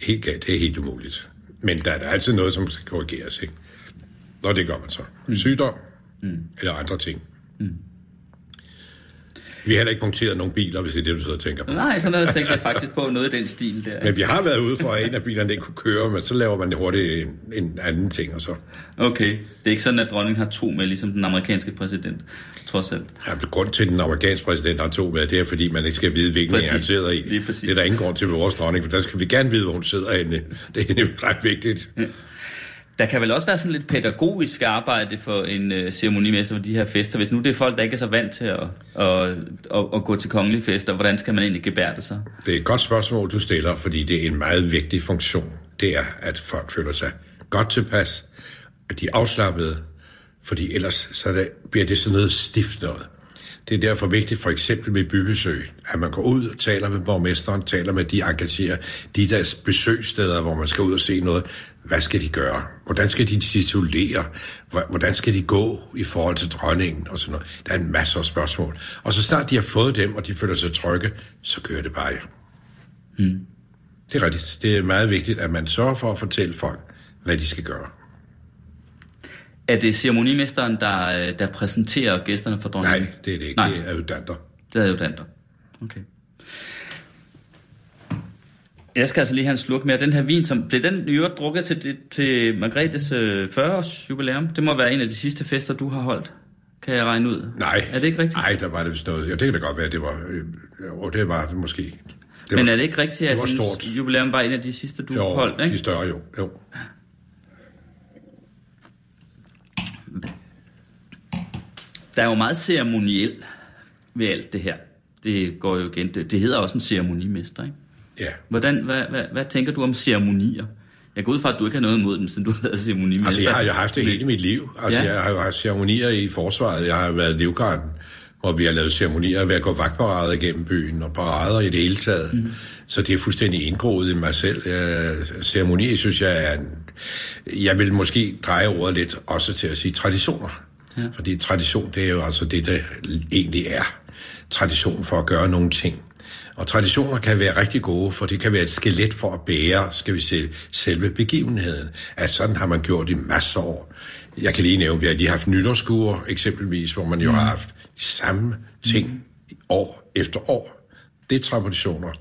Helt galt, det er helt umuligt. Men der er der altid noget, som skal korrigeres, ikke? Og det gør man så. Mm. Sygdom mm. eller andre ting. Mm. Vi har heller ikke punkteret nogen biler, hvis det er det, du sidder og tænker på. Nej, så noget tænker jeg faktisk på noget i den stil der. Men vi har været ude for, at en af bilerne ikke kunne køre, men så laver man hurtigt en, en anden ting, og så... Okay, det er ikke sådan, at dronningen har to med, ligesom den amerikanske præsident, trods alt. Ja, grund til, at den amerikanske præsident har to med, det er, fordi man ikke skal vide, hvilken præcis. han sidder i. Det er der ingen grund til med vores dronning, for der skal vi gerne vide, hvor hun sidder henne. Det er ret vigtigt. Ja. Der kan vel også være sådan lidt pædagogisk arbejde for en øh, ceremonimester på de her fester. Hvis nu det er folk, der ikke er så vant til at, at, at, at gå til kongelige fester, hvordan skal man egentlig gebærde sig? Det er et godt spørgsmål, du stiller, fordi det er en meget vigtig funktion. Det er, at folk føler sig godt tilpas, at de er afslappede, fordi ellers så det, bliver det sådan noget stift noget. Det er derfor vigtigt, for eksempel med bybesøg, at man går ud og taler med borgmesteren, taler med de engagerer, de der besøgssteder, hvor man skal ud og se noget. Hvad skal de gøre? Hvordan skal de titulere? Hvordan skal de gå i forhold til dronningen? Og sådan noget. Der er en masse af spørgsmål. Og så snart de har fået dem, og de føler sig trygge, så kører det bare. Hmm. Det er rigtigt. Det er meget vigtigt, at man sørger for at fortælle folk, hvad de skal gøre. Er det ceremonimesteren, der, øh, der præsenterer gæsterne for dronningen? Nej, det er det ikke. Nej. Det er adjutanter. Det er adjutanter. Okay. Jeg skal altså lige have en sluk mere. Den her vin, som blev den i øvrigt drukket til, det- til Margrethes øh, 40-års jubilæum. Det må være en af de sidste fester, du har holdt. Kan jeg regne ud? Nej. Er det ikke rigtigt? Nej, der var det vist noget. Ja, det kan da godt være, det var... Øh, jo, det var det måske. Det Men var, er det ikke rigtigt, at stort. jubilæum var en af de sidste, du jo, holdt? Ikke? de større jo. jo. Der er jo meget ceremoniel ved alt det her. Det går jo igen. Det, det hedder også en ceremonimester, ikke? Ja. Hvordan, hvad, hvad, hvad tænker du om ceremonier? Jeg går ud fra, at du ikke har noget imod dem, siden du har været ceremonimester. Altså, jeg har jo haft det hele mit liv. Altså, Ja. jeg har jo haft ceremonier i forsvaret. Jeg har været livgarden, hvor vi har lavet ceremonier ved at gå vagtparader igennem byen, og parader i det hele taget. Mm. Så det er fuldstændig indgroet i mig selv. Øh, ceremoni, synes jeg, er en... Jeg vil måske dreje ordet lidt også til at sige traditioner. Ja. Fordi tradition, det er jo altså det, der egentlig er. Tradition for at gøre nogle ting. Og traditioner kan være rigtig gode, for det kan være et skelet for at bære, skal vi sige, selve begivenheden. At sådan har man gjort i masser af år. Jeg kan lige nævne, vi har lige haft nytårskuer eksempelvis, hvor man jo har haft de samme ting år efter år. Det er traditioner.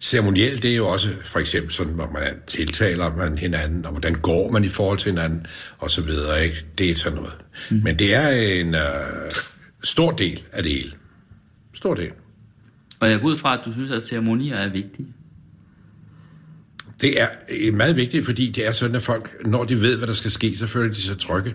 Ceremonielt, det er jo også for eksempel sådan, hvor man tiltaler man hinanden, og hvordan går man i forhold til hinanden, og så videre. Ikke? Det er sådan noget. Mm. Men det er en øh, stor del af det hele. Stor del. Og jeg går ud fra, at du synes, at ceremonier er vigtige. Det er øh, meget vigtigt, fordi det er sådan, at folk, når de ved, hvad der skal ske, så føler de sig trygge.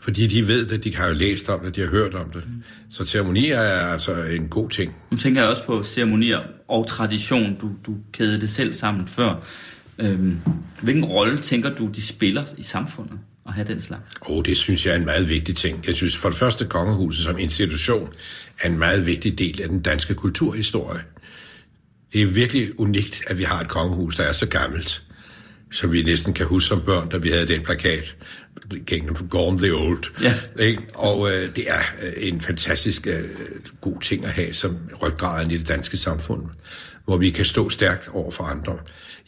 Fordi de ved det, de har jo læst om det, de har hørt om det. Mm. Så ceremonier er altså en god ting. Nu tænker jeg også på ceremonier og tradition. Du, du kædede det selv sammen før. Øhm, hvilken rolle tænker du, de spiller i samfundet at have den slags? Oh, det synes jeg er en meget vigtig ting. Jeg synes for det første, kongehuset som institution er en meget vigtig del af den danske kulturhistorie. Det er virkelig unikt, at vi har et kongehus, der er så gammelt, som vi næsten kan huske som børn, da vi havde den plakat, Kingdom Gorm the Old. Ja. Ikke? Og øh, det er øh, en fantastisk øh, god ting at have som ryggraden i det danske samfund, hvor vi kan stå stærkt over for andre.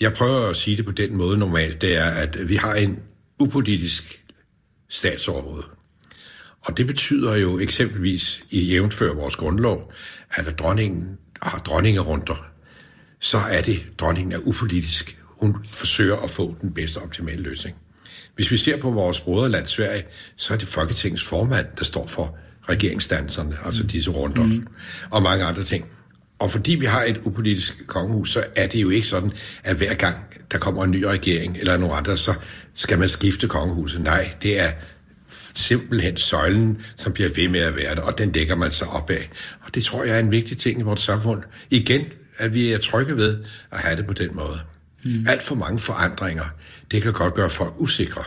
Jeg prøver at sige det på den måde normalt, det er, at vi har en upolitisk statsoverhoved. Og det betyder jo eksempelvis i jævnfør vores grundlov, at dronningen har dronningerunder, så er det, dronningen er upolitisk. Hun forsøger at få den bedste optimale løsning. Hvis vi ser på vores broderland Sverige, så er det Folketingets formand, der står for regeringsdanserne, altså disse runder, mm. og mange andre ting. Og fordi vi har et upolitisk kongehus, så er det jo ikke sådan, at hver gang der kommer en ny regering eller nogle andre, så skal man skifte kongehuset. Nej, det er simpelthen søjlen, som bliver ved med at være der, og den lægger man sig op af. Og det tror jeg er en vigtig ting i vores samfund. Igen, at vi er trygge ved at have det på den måde. Mm. Alt for mange forandringer, det kan godt gøre folk usikre.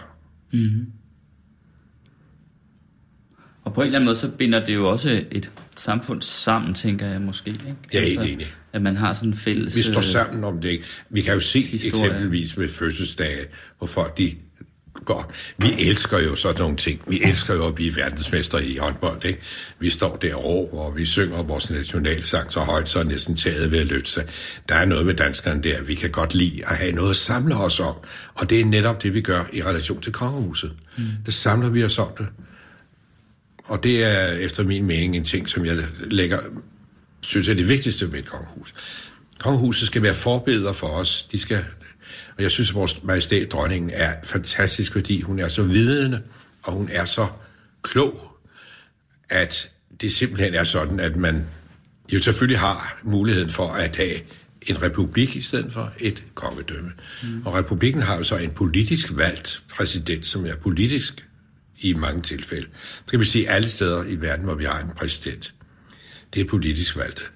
Og på en eller anden måde, så binder det jo også et samfund sammen, tænker jeg måske. Ikke? Jeg er helt enig. At man har sådan en fælles... Vi står øh, sammen om det. Vi kan jo se Historie. eksempelvis ved fødselsdage, hvor folk de går. Vi elsker jo sådan nogle ting. Vi elsker jo at blive verdensmester i håndbold. Ikke? Vi står derovre, hvor vi synger vores nationalsang så højt, så næsten taget ved at løfte sig. Der er noget med danskerne der. Vi kan godt lide at have noget at samle os om. Og det er netop det, vi gør i relation til kongehuset. Mm. Der samler vi os om det. Og det er efter min mening en ting, som jeg lægger, synes er det vigtigste ved et kongehus. Kongehuset skal være forbilleder for os. De skal, og jeg synes, at vores majestæt dronningen er fantastisk, fordi hun er så vidende, og hun er så klog, at det simpelthen er sådan, at man jo selvfølgelig har muligheden for at have en republik i stedet for et kongedømme. Mm. Og republikken har jo så en politisk valgt præsident, som er politisk i mange tilfælde. Det kan vi sige alle steder i verden, hvor vi har en præsident. Det er politisk valgt.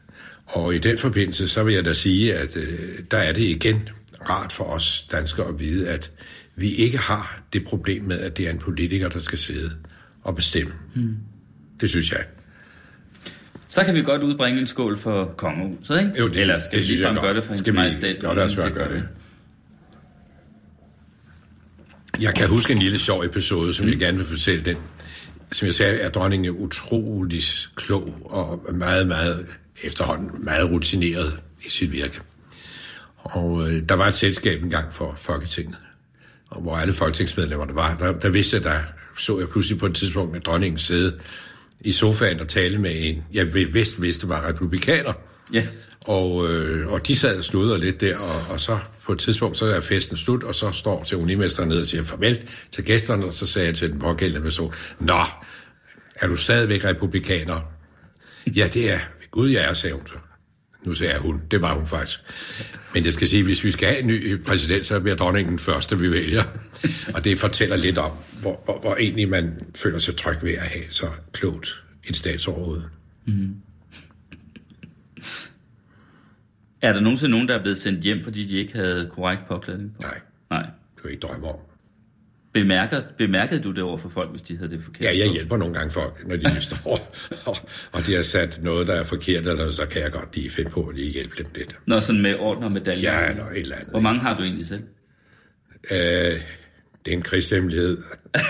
Og i den forbindelse, så vil jeg da sige, at øh, der er det igen rart for os danskere at vide, at vi ikke har det problem med, at det er en politiker, der skal sidde og bestemme. Mm. Det synes jeg. Så kan vi godt udbringe en skål for kongehuset, ikke? Jo, det, Eller skal det vi ligefrem gøre det for Skal en majestæt? Ja, lad os gøre det. Jeg kan huske en lille sjov episode, som mm. jeg gerne vil fortælle den. Som jeg sagde, er dronningen utrolig klog og meget, meget efterhånden meget rutineret i sit virke. Og øh, der var et selskab engang for Folketinget, og hvor alle folketingsmedlemmer der var, der, der vidste jeg, der så jeg pludselig på et tidspunkt med dronningen sidde i sofaen og tale med en, jeg vidste, vidste var republikaner. Ja. Og, øh, og de sad og sludrede lidt der, og, og så på et tidspunkt, så er festen slut, og så står ceremonimesteren ned og siger farvel til gæsterne, og så sagde jeg til den pågældende person, Nå, er du stadigvæk republikaner? Ja, det er. Gud, jeg er, sagde hun så. Nu sagde jeg hun. Det var hun faktisk. Men jeg skal sige, hvis vi skal have en ny præsident, så bliver dronningen den første, vi vælger. Og det fortæller lidt om, hvor, hvor, hvor egentlig man føler sig tryg ved at have så klogt et statsoverhoved. Mm. Er der nogensinde nogen, der er blevet sendt hjem, fordi de ikke havde korrekt påklædning på? Nej, Nej. det kan jeg ikke drømme om. Bemærker, bemærkede du det over for folk, hvis de havde det forkert? Ja, jeg hjælper nogle gange folk, når de (laughs) står, og, og de har sat noget, der er forkert, eller så kan jeg godt lige finde på at lige hjælpe dem lidt. Nå, sådan med orden og medaljer? Ja, eller et eller andet. Hvor mange har du egentlig selv? Øh, det er en krigshemmelighed. (laughs)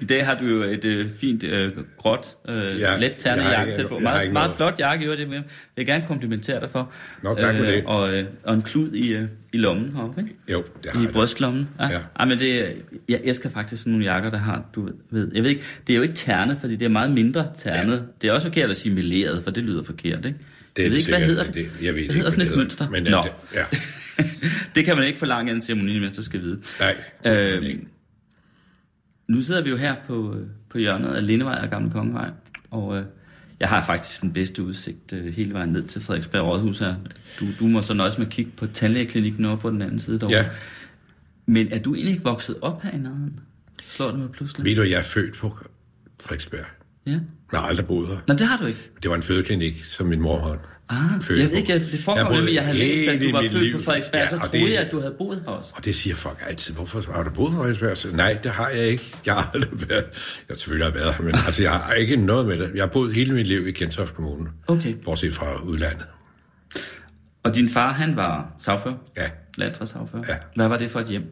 I dag har du jo et øh, fint øh, gråt, øh, Ja, ja, let ternet jakke selv på. Meget, meget flot jakke, jo, det vil jeg vil gerne komplimentere dig for. Nå, tak for det. Og, øh, og en klud i, øh, i lommen heroppe, ikke? Jo, det har I jeg. brystlommen. Ja. Ja. ja. Ej, men det, er- jeg elsker faktisk sådan nogle jakker, der har, du ved, jeg ved ikke, det er jo ikke ternet, fordi det er meget mindre ternet. Ja. Det er også forkert at sige meleret, for det lyder forkert, ikke? Det er jeg ved ikke, hvad hedder det? det- jeg ved det ikke, hedder sådan et mønster. Men, Nå. øh, det- ja. (laughs) (laughs) det kan man ikke forlange af en ceremonimester skal vide. Nej, Øh, ikke. nu sidder vi jo her på, øh, på hjørnet af Lindevej og Gamle Kongevej, og øh, jeg har faktisk den bedste udsigt øh, hele vejen ned til Frederiksberg Rådhus her. Du, du må så nøjes med at kigge på tandlægeklinikken over på den anden side derovre. Ja. Men er du egentlig ikke vokset op her i nærheden? Slår det mig pludselig? Ved du, jeg er født på Frederiksberg. Ja. Jeg har aldrig boet her. Nå, det har du ikke. Det var en fødeklinik, som min mor holdt. Ah, Født jeg ved ikke, det med, at jeg havde læst, at du var født liv. på Frederiksberg, Ja, så troede det- jeg, at du havde boet her også. Og det siger folk altid. Hvorfor har du boet på Frederiksberg? Så, nej, det har jeg ikke. Jeg har aldrig været... Jeg selvfølgelig har været her, men altså, jeg har ikke noget med det. Jeg har boet hele mit liv i Gentofte Kommune. Okay. Bortset fra udlandet. Og din far, han var sagfører? Ja, Landsretssagfører? Ja. Hvad var det for et hjem?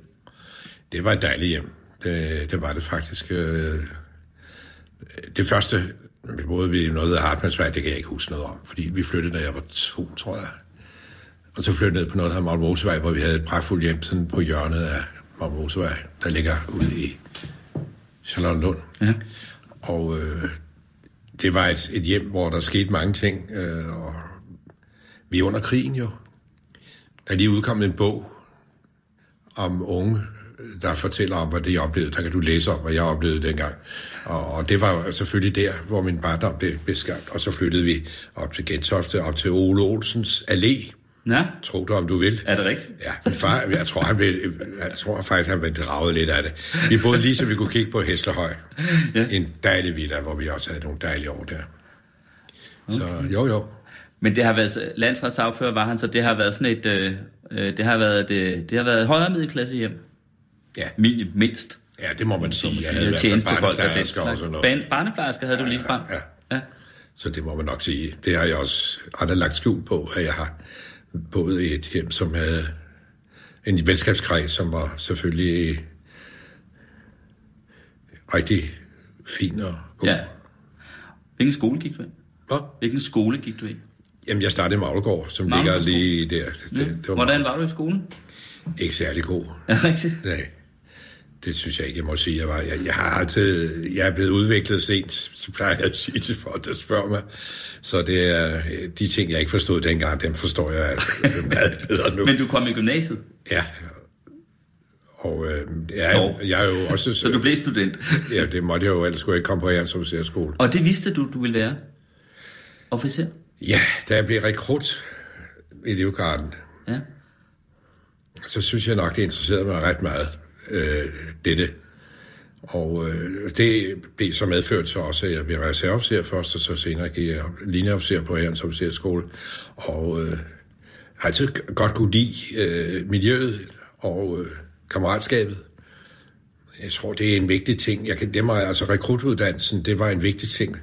det var et dejligt hjem. Det, det var det faktisk. Øh, Det første, vi boede vi i noget af Hartmannsvej, det kan jeg ikke huske noget om, fordi vi flyttede, da jeg var to, tror jeg. Og så flyttede jeg på noget, der hedder Mosevej, hvor vi havde et pragtfuldt hjem sådan på hjørnet af Magne Mosevej, der ligger ude i Charlottenlund. Ja. Og øh, det var et, et hjem, hvor der skete mange ting, øh, og vi er under krigen jo. Der er lige udkommet en bog om unge, der fortæller om, hvad de oplevede. Der kan du læse om, hvad jeg oplevede dengang. Og, og det var selvfølgelig der, hvor min barndom blev beskabt. Og så flyttede vi op til Gentofte, op til Ole Olsens Allé. Ja, Tro det, om du vil. er det rigtigt? Ja, min far, jeg tror, han blev, jeg tror faktisk, han blev draget lidt af det. Vi boede lige, så vi kunne kigge på Heslerhøj. ja. En dejlig villa, hvor vi også havde nogle dejlige år der. Okay. Så jo, jo. Men det har været, landsretssagfører var han, så det har været sådan et, øh, øh, det har været, det, det har været højere middelklasse hjem. Ja, Min, mindst. ja det må man sige. Jeg havde tjenestefolk og den slags. barneplejersker havde du lige frem. Ja. ja. Så det må man nok sige. Det har jeg også aldrig lagt skjul på, at jeg har boet i et hjem, som havde en venskabskreds, som var selvfølgelig rigtig fin og god. ja. Hvilken skole gik du i? Hvad? Hvilken skole gik du i? Jamen, jeg startede i Maglegård, som Maglegård ligger lige der. Det, Ja. det, var Hvordan var du i skolen? ikke særlig god. Er rigtigt? Nej, det synes jeg ikke, jeg må sige, jeg var. Jeg, jeg har altid, jeg er blevet udviklet sent, så plejer jeg at sige til folk, der spørger mig. Så det er de ting, jeg ikke forstod dengang, dem forstår jeg altså (laughs) meget bedre nu. Men du kom i gymnasiet, Ja, og øh, Dog. er, jeg er jo også... (laughs) så du blev student. (laughs) Ja, det måtte jeg jo, ellers skulle jeg ikke komme på Jørgens Officerskole. Og det vidste du, du ville være? Officer? Ja, da jeg blev rekrut i Livgarden, Ja. så synes jeg nok, det interesserede mig ret meget, øh, dette. Og øh, det blev så medført så også, at jeg blev reserveofficer først, og så senere gik jeg linjeofficer på Jørgens Officerskole. Og øh, har altid godt kunne lide øh, miljøet og øh, kammeratskabet. Jeg tror, det er en vigtig ting. Jeg kan, det altså rekrutuddannelsen, det var en vigtig ting.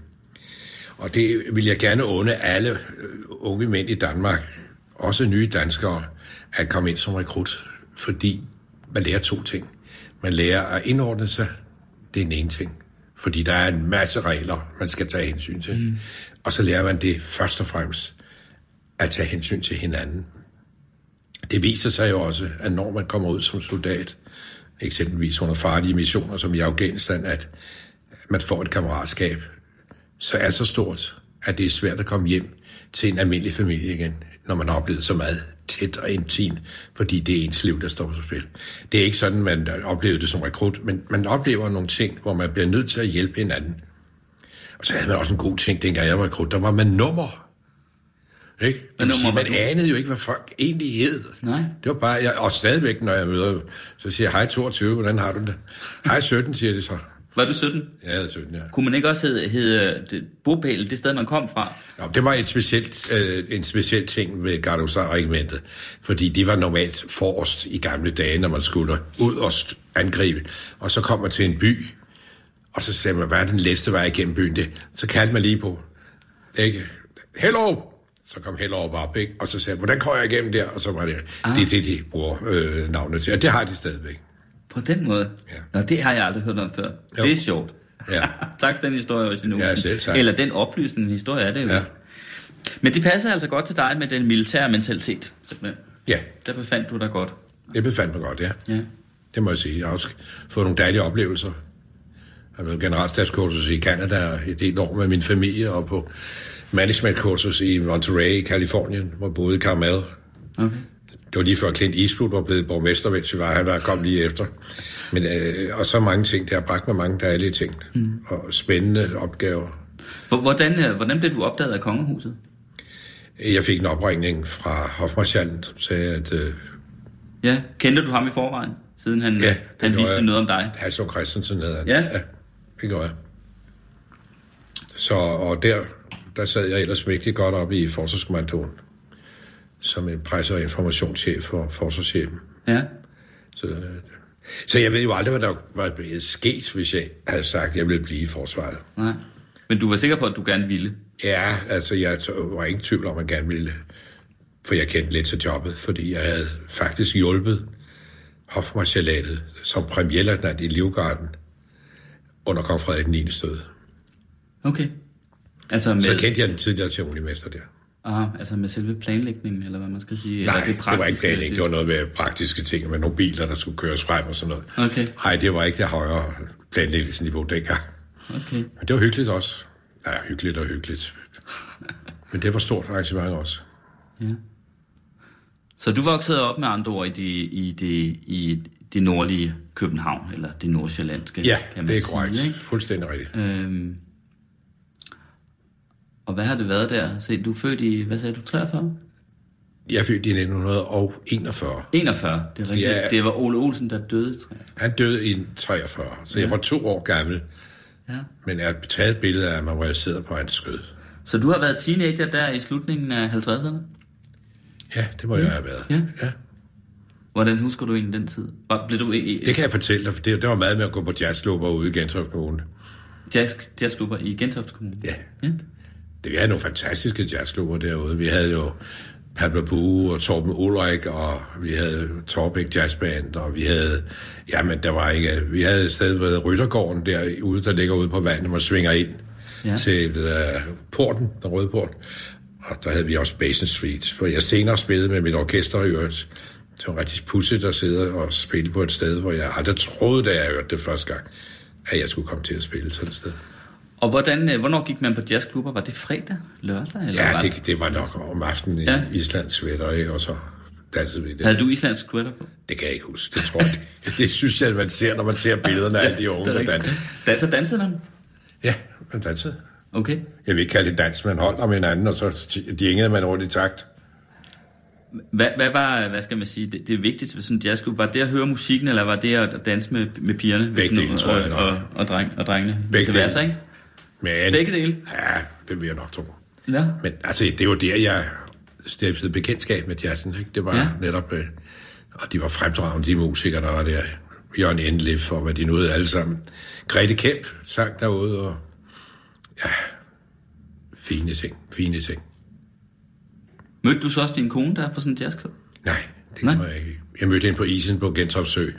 Og det vil jeg gerne unde alle øh, unge mænd i Danmark, også nye danskere, at komme ind som rekrut, fordi man lærer to ting. Man lærer at indordne sig, det er den ene ting, fordi der er en masse regler, man skal tage hensyn til. Mm. Og så lærer man det først og fremmest at tage hensyn til hinanden. Det viser sig jo også, at når man kommer ud som soldat, eksempelvis under farlige missioner, som i Afghanistan, at man får et kammeratskab, så er så stort, at det er svært at komme hjem til en almindelig familie igen, når man har oplevet så meget tæt og intim, fordi det er ens liv, der står på spil. Det er ikke sådan, man oplever det som rekrut, men man oplever nogle ting, hvor man bliver nødt til at hjælpe hinanden. Og så havde man også en god ting, dengang jeg var rekrut. Der var man nummer. Ikke? Det sige, nummer var man du? anede jo ikke, hvad folk egentlig hed. Nej. Det var bare, jeg, og stadigvæk, når jeg møder, så siger jeg, hej 22, hvordan har du det? Hej 17, siger de så. Var du 17? Jeg havde 17, ja. Kunne man ikke også hedde, hedde det, bopæl, det sted, man kom fra? Nå, det var et specielt, øh, en speciel ting ved Gardosar-regimentet, fordi det var normalt forrest i gamle dage, når man skulle ud og angribe. Og så kom man til en by, og så sagde man, hvad er den læste vej igennem byen? Det? Så kaldte man lige på, ikke? Hello! Så kom Hellerup op, ikke? Og så sagde jeg, hvordan kommer jeg igennem der? Og så var det, ah. det er det, de bruger øh, navnet til. Og det har de stadigvæk. På den måde? Ja. Nå, det har jeg aldrig hørt om før. Jo. Det er sjovt. Ja. (laughs) tak for den historie, Øjsen Ja, selv tak. Eller den oplysende historie er det jo. Ja. Men det passede altså godt til dig med den militære mentalitet, simpelthen. Ja, Der befandt du dig godt. det befandt mig godt, ja. Ja. Det må jeg sige. Jeg har også fået nogle dejlige oplevelser. Jeg har været generalstabskursus i Canada et helt år med min familie, og på managementkursus i Monterey, Kalifornien, hvor jeg boede i Carmel. Okay. Det var lige før Clint Eastwood var blevet borgmester, mens vi var han der kom lige efter. Men, øh, og så mange ting, det har bragt mig mange dejlige ting. Mm. Og spændende opgaver. Hvor- Hvordan, øh, hvordan blev du opdaget af kongehuset? Jeg fik en opringning fra hofmarschallen, som sagde, at øh, Ja. Kendte du ham i forvejen, siden han, Ja, han vidste jeg. noget om dig? Halsund Christensen hedder han. Ja. ja det gjorde jeg. Så, og der, der sad jeg ellers mægtig godt op i Forsvarskommandoen, som en presse- og informationschef for forsvarschefen. Ja. Så, øh, så jeg ved jo aldrig, hvad der var blevet sket, hvis jeg havde sagt, at jeg ville blive i forsvaret. Nej. Men du var sikker på, at du gerne ville? Ja, altså jeg var ingen tvivl om, at jeg gerne ville, for jeg kendte lidt til jobbet, fordi jeg havde faktisk hjulpet hofmarschalatet som premierløjtnant i Livgarden under kong Frederik 9. stød. Okay. Altså med, Så kendte jeg den tidligere ceremonimester der. Aha, altså med selve planlægningen, eller hvad man skal sige? Nej, eller det, det var ikke praktiske, planlægning. Det var noget med praktiske ting, med nogle biler, der skulle køres frem og sådan noget. Okay. Nej, det var ikke det højere planlægningsniveau dengang. Okay. Men det var hyggeligt også. Ja, hyggeligt og hyggeligt. (laughs) Men det var stort arrangement også. Ja. Så du voksede op med andre ord i det, i det, i det nordlige København, eller det nordsjællandske, Ja, kan man det er sige, korrekt. Ikke? Fuldstændig rigtigt. Øhm, og hvad har det været der? Se, du er født i, hvad sagde du, 43? Jeg er født i 1941. 41, det er rigtigt. Ja. Det var Ole Olsen, der døde. Han døde i 43, så jeg var to år gammel. Ja. Men jeg har taget et billede af mig, hvor jeg sidder på hans skød. Så du har været teenager der i slutningen af 50'erne? Ja, det må jeg have været. Ja. ja. Hvordan husker du egentlig den tid? Var, blev du i Det kan jeg fortælle dig, for det, det var meget med at gå på jazzklubber ude i Gentofte Kommune. jazz, jazzklubber i Gentofte Kommune? Ja. ja. Det, vi havde nogle fantastiske jazzklubber derude. Vi havde jo Pablo Bue og Torben Ulrik, og vi havde Torbæk Jazzband, og vi havde, jamen der var ikke, vi havde et sted ved Ryttergården derude, der ligger ude på vandet, man svinger ind ja. til uh, porten, den røde port. Og der havde vi også Basin Street, for jeg senere spillede med mit orkester i øvrigt. Det var rigtig pudsigt at sidde og spille på et sted, hvor jeg aldrig troede, da jeg hørte det første gang, at jeg skulle komme til at spille sådan et sted. Og hvordan, øh, hvornår gik man på jazzklubber? Var det fredag, lørdag? Eller Ja, var det, det var nok om aftenen i Ja. Islands sweater, ikke? Og så dansede vi det. Havde du islandsk sweater på? Det kan jeg ikke huske. Det tror jeg. Det, det synes jeg, man ser, når man ser billederne af alle de unge, Det er der danser. Da, så dansede man? Ja, man dansede. Okay. Jeg vil ikke kalde det dans, man holdt om hinanden, og så jingede man rundt i takt. Hvad, hvad var, hvad skal man sige, det, det vigtigste ved sådan en jazzklub? Var det at høre musikken, eller var det at danse med, med pigerne? Begge dele, tror jeg og, og, og, dreng, og drengene? Begge være dele. ikke? Men, Begge dele? Ja, det vil jeg nok tro. Ja. Men altså, det var der, jeg stiftede bekendtskab med jazzen. Ikke? Det var Ja. netop... Øh, og de var fremdragende, de musikere, der var der. Jørgen Endlif og hvad de hed alle sammen. Grete Kemp sang derude, og ja, fine ting, fine ting. Mødte du så også din kone der på sådan en jazzklub? Nej, det Nej. Nej. jeg ikke. Jeg mødte hende på isen på Gentofte Sø.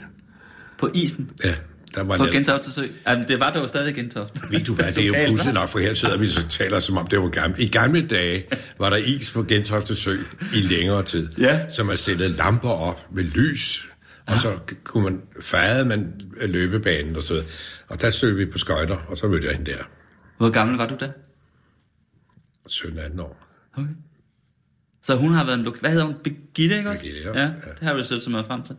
På isen? Ja, der var På net- Gentofte Sø? Jamen, det var det jo stadig Gentofte. Ved du hvad, det er jo (laughs) pludselig nok, for her sidder vi så taler som om det var gammelt. I gamle dage var der is på Gentofte Sø i længere tid, (laughs) Ja. så man stillede lamper op med lys, Og så kunne man fejre man løbebanen og så videre. Og der stod vi på skøjter, og så mødte jeg hende der. Hvor gammel var du da? 17-18 år. Okay. Så hun har været en. Hvad hedder hun? Birgitte, ikke også? Birgitte, ja. ja. Det har du selv så meget frem til.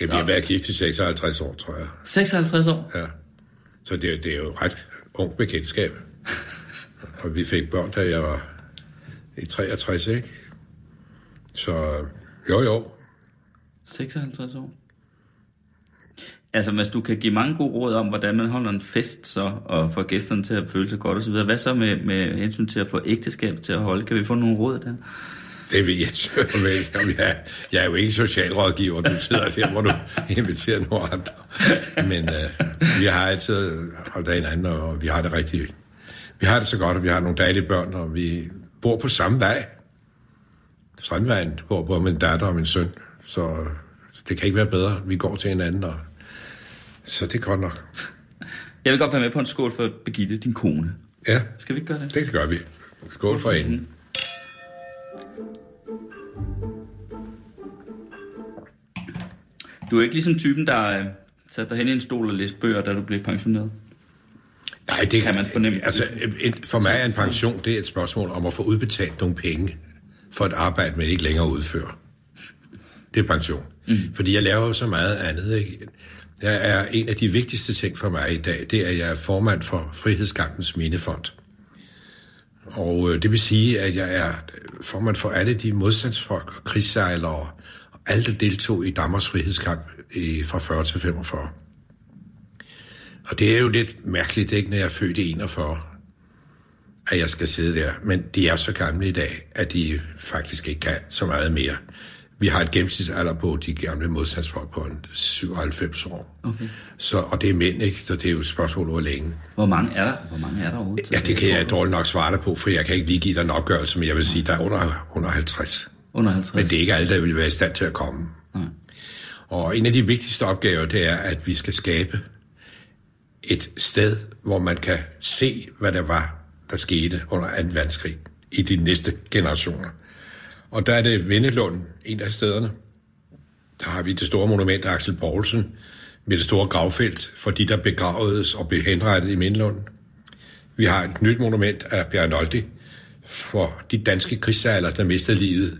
Jeg har været gift i 56 år, tror jeg. 56 år? Ja. Så det, det er jo ret ung bekendtskab. (laughs) og vi fik børn, da jeg var i 63, ikke? Så jo, jo. 56 år. Altså, hvis du kan give mange gode råd om, hvordan man holder en fest så, og får gæsterne til at føle sig godt osv., hvad så med, med hensyn til at få ægteskab til at holde? Kan vi få nogle råd der? Det vil jeg selvfølgelig ikke. Om jeg, jeg er jo ikke socialrådgiver. Du sidder der, hvor du inviterer nogle andre. Men øh, vi har altid holdt af hinanden, og vi har det rigtig... Vi har det så godt, og vi har nogle dejlige børn, og vi bor på samme vej. Strandvejen bor både min datter og min søn. Så det kan ikke være bedre. Vi går til hinanden, og så det er godt nok. Jeg vil godt være med på en skål for Birgitte, din kone. Ja, Skal vi ikke gøre det? det gør vi. Skål for hende. Du er ikke ligesom typen, der øh, satte dig hen i en stol og læste bøger, da du blev pensioneret. Nej, det Kan man fornemme. Altså, for mig er en pension, det er et spørgsmål om at få udbetalt nogle penge for et arbejde, man ikke længere udfører. Det er pension. Mm. Fordi jeg laver jo så meget andet. Ikke? Jeg er en af de vigtigste ting for mig i dag, det er, at jeg er formand for Frihedskampens Mindefond. Og øh, det vil sige, at jeg er formand for alle de modstandsfolk og krigssejlere alle, der deltog i Danmarks frihedskamp i, fra 40 til 45. Og det er jo lidt mærkeligt, ikke, når jeg er født i 41, at jeg skal sidde der. Men de er så gamle i dag, at de faktisk ikke kan så meget mere. Vi har et gennemsnitsalder på de gamle modstandsfolk på en 97 år. Okay. Så, og det er mænd, ikke? Så det er jo et spørgsmål over længe. Hvor mange er der? Hvor mange er der overhovedet? Ja, det kan jeg dårligt nok svare dig på, for jeg kan ikke lige give dig en opgørelse, men jeg vil sige, der er under 150. Under 50. Men det er ikke alle, der vil være i stand til at komme. Nej. Og en af de vigtigste opgaver, det er, at vi skal skabe et sted, hvor man kan se, hvad der var, der skete under 2. verdenskrig i de næste generationer. Og der er det Vendelund, en af stederne. Der har vi det store monument af Axel Poulsen med det store gravfelt for de, der begravedes og blev henrettet i Vendelund. Vi har et nyt monument af Bjørnoldi for de danske krigssejlere, der mistede livet.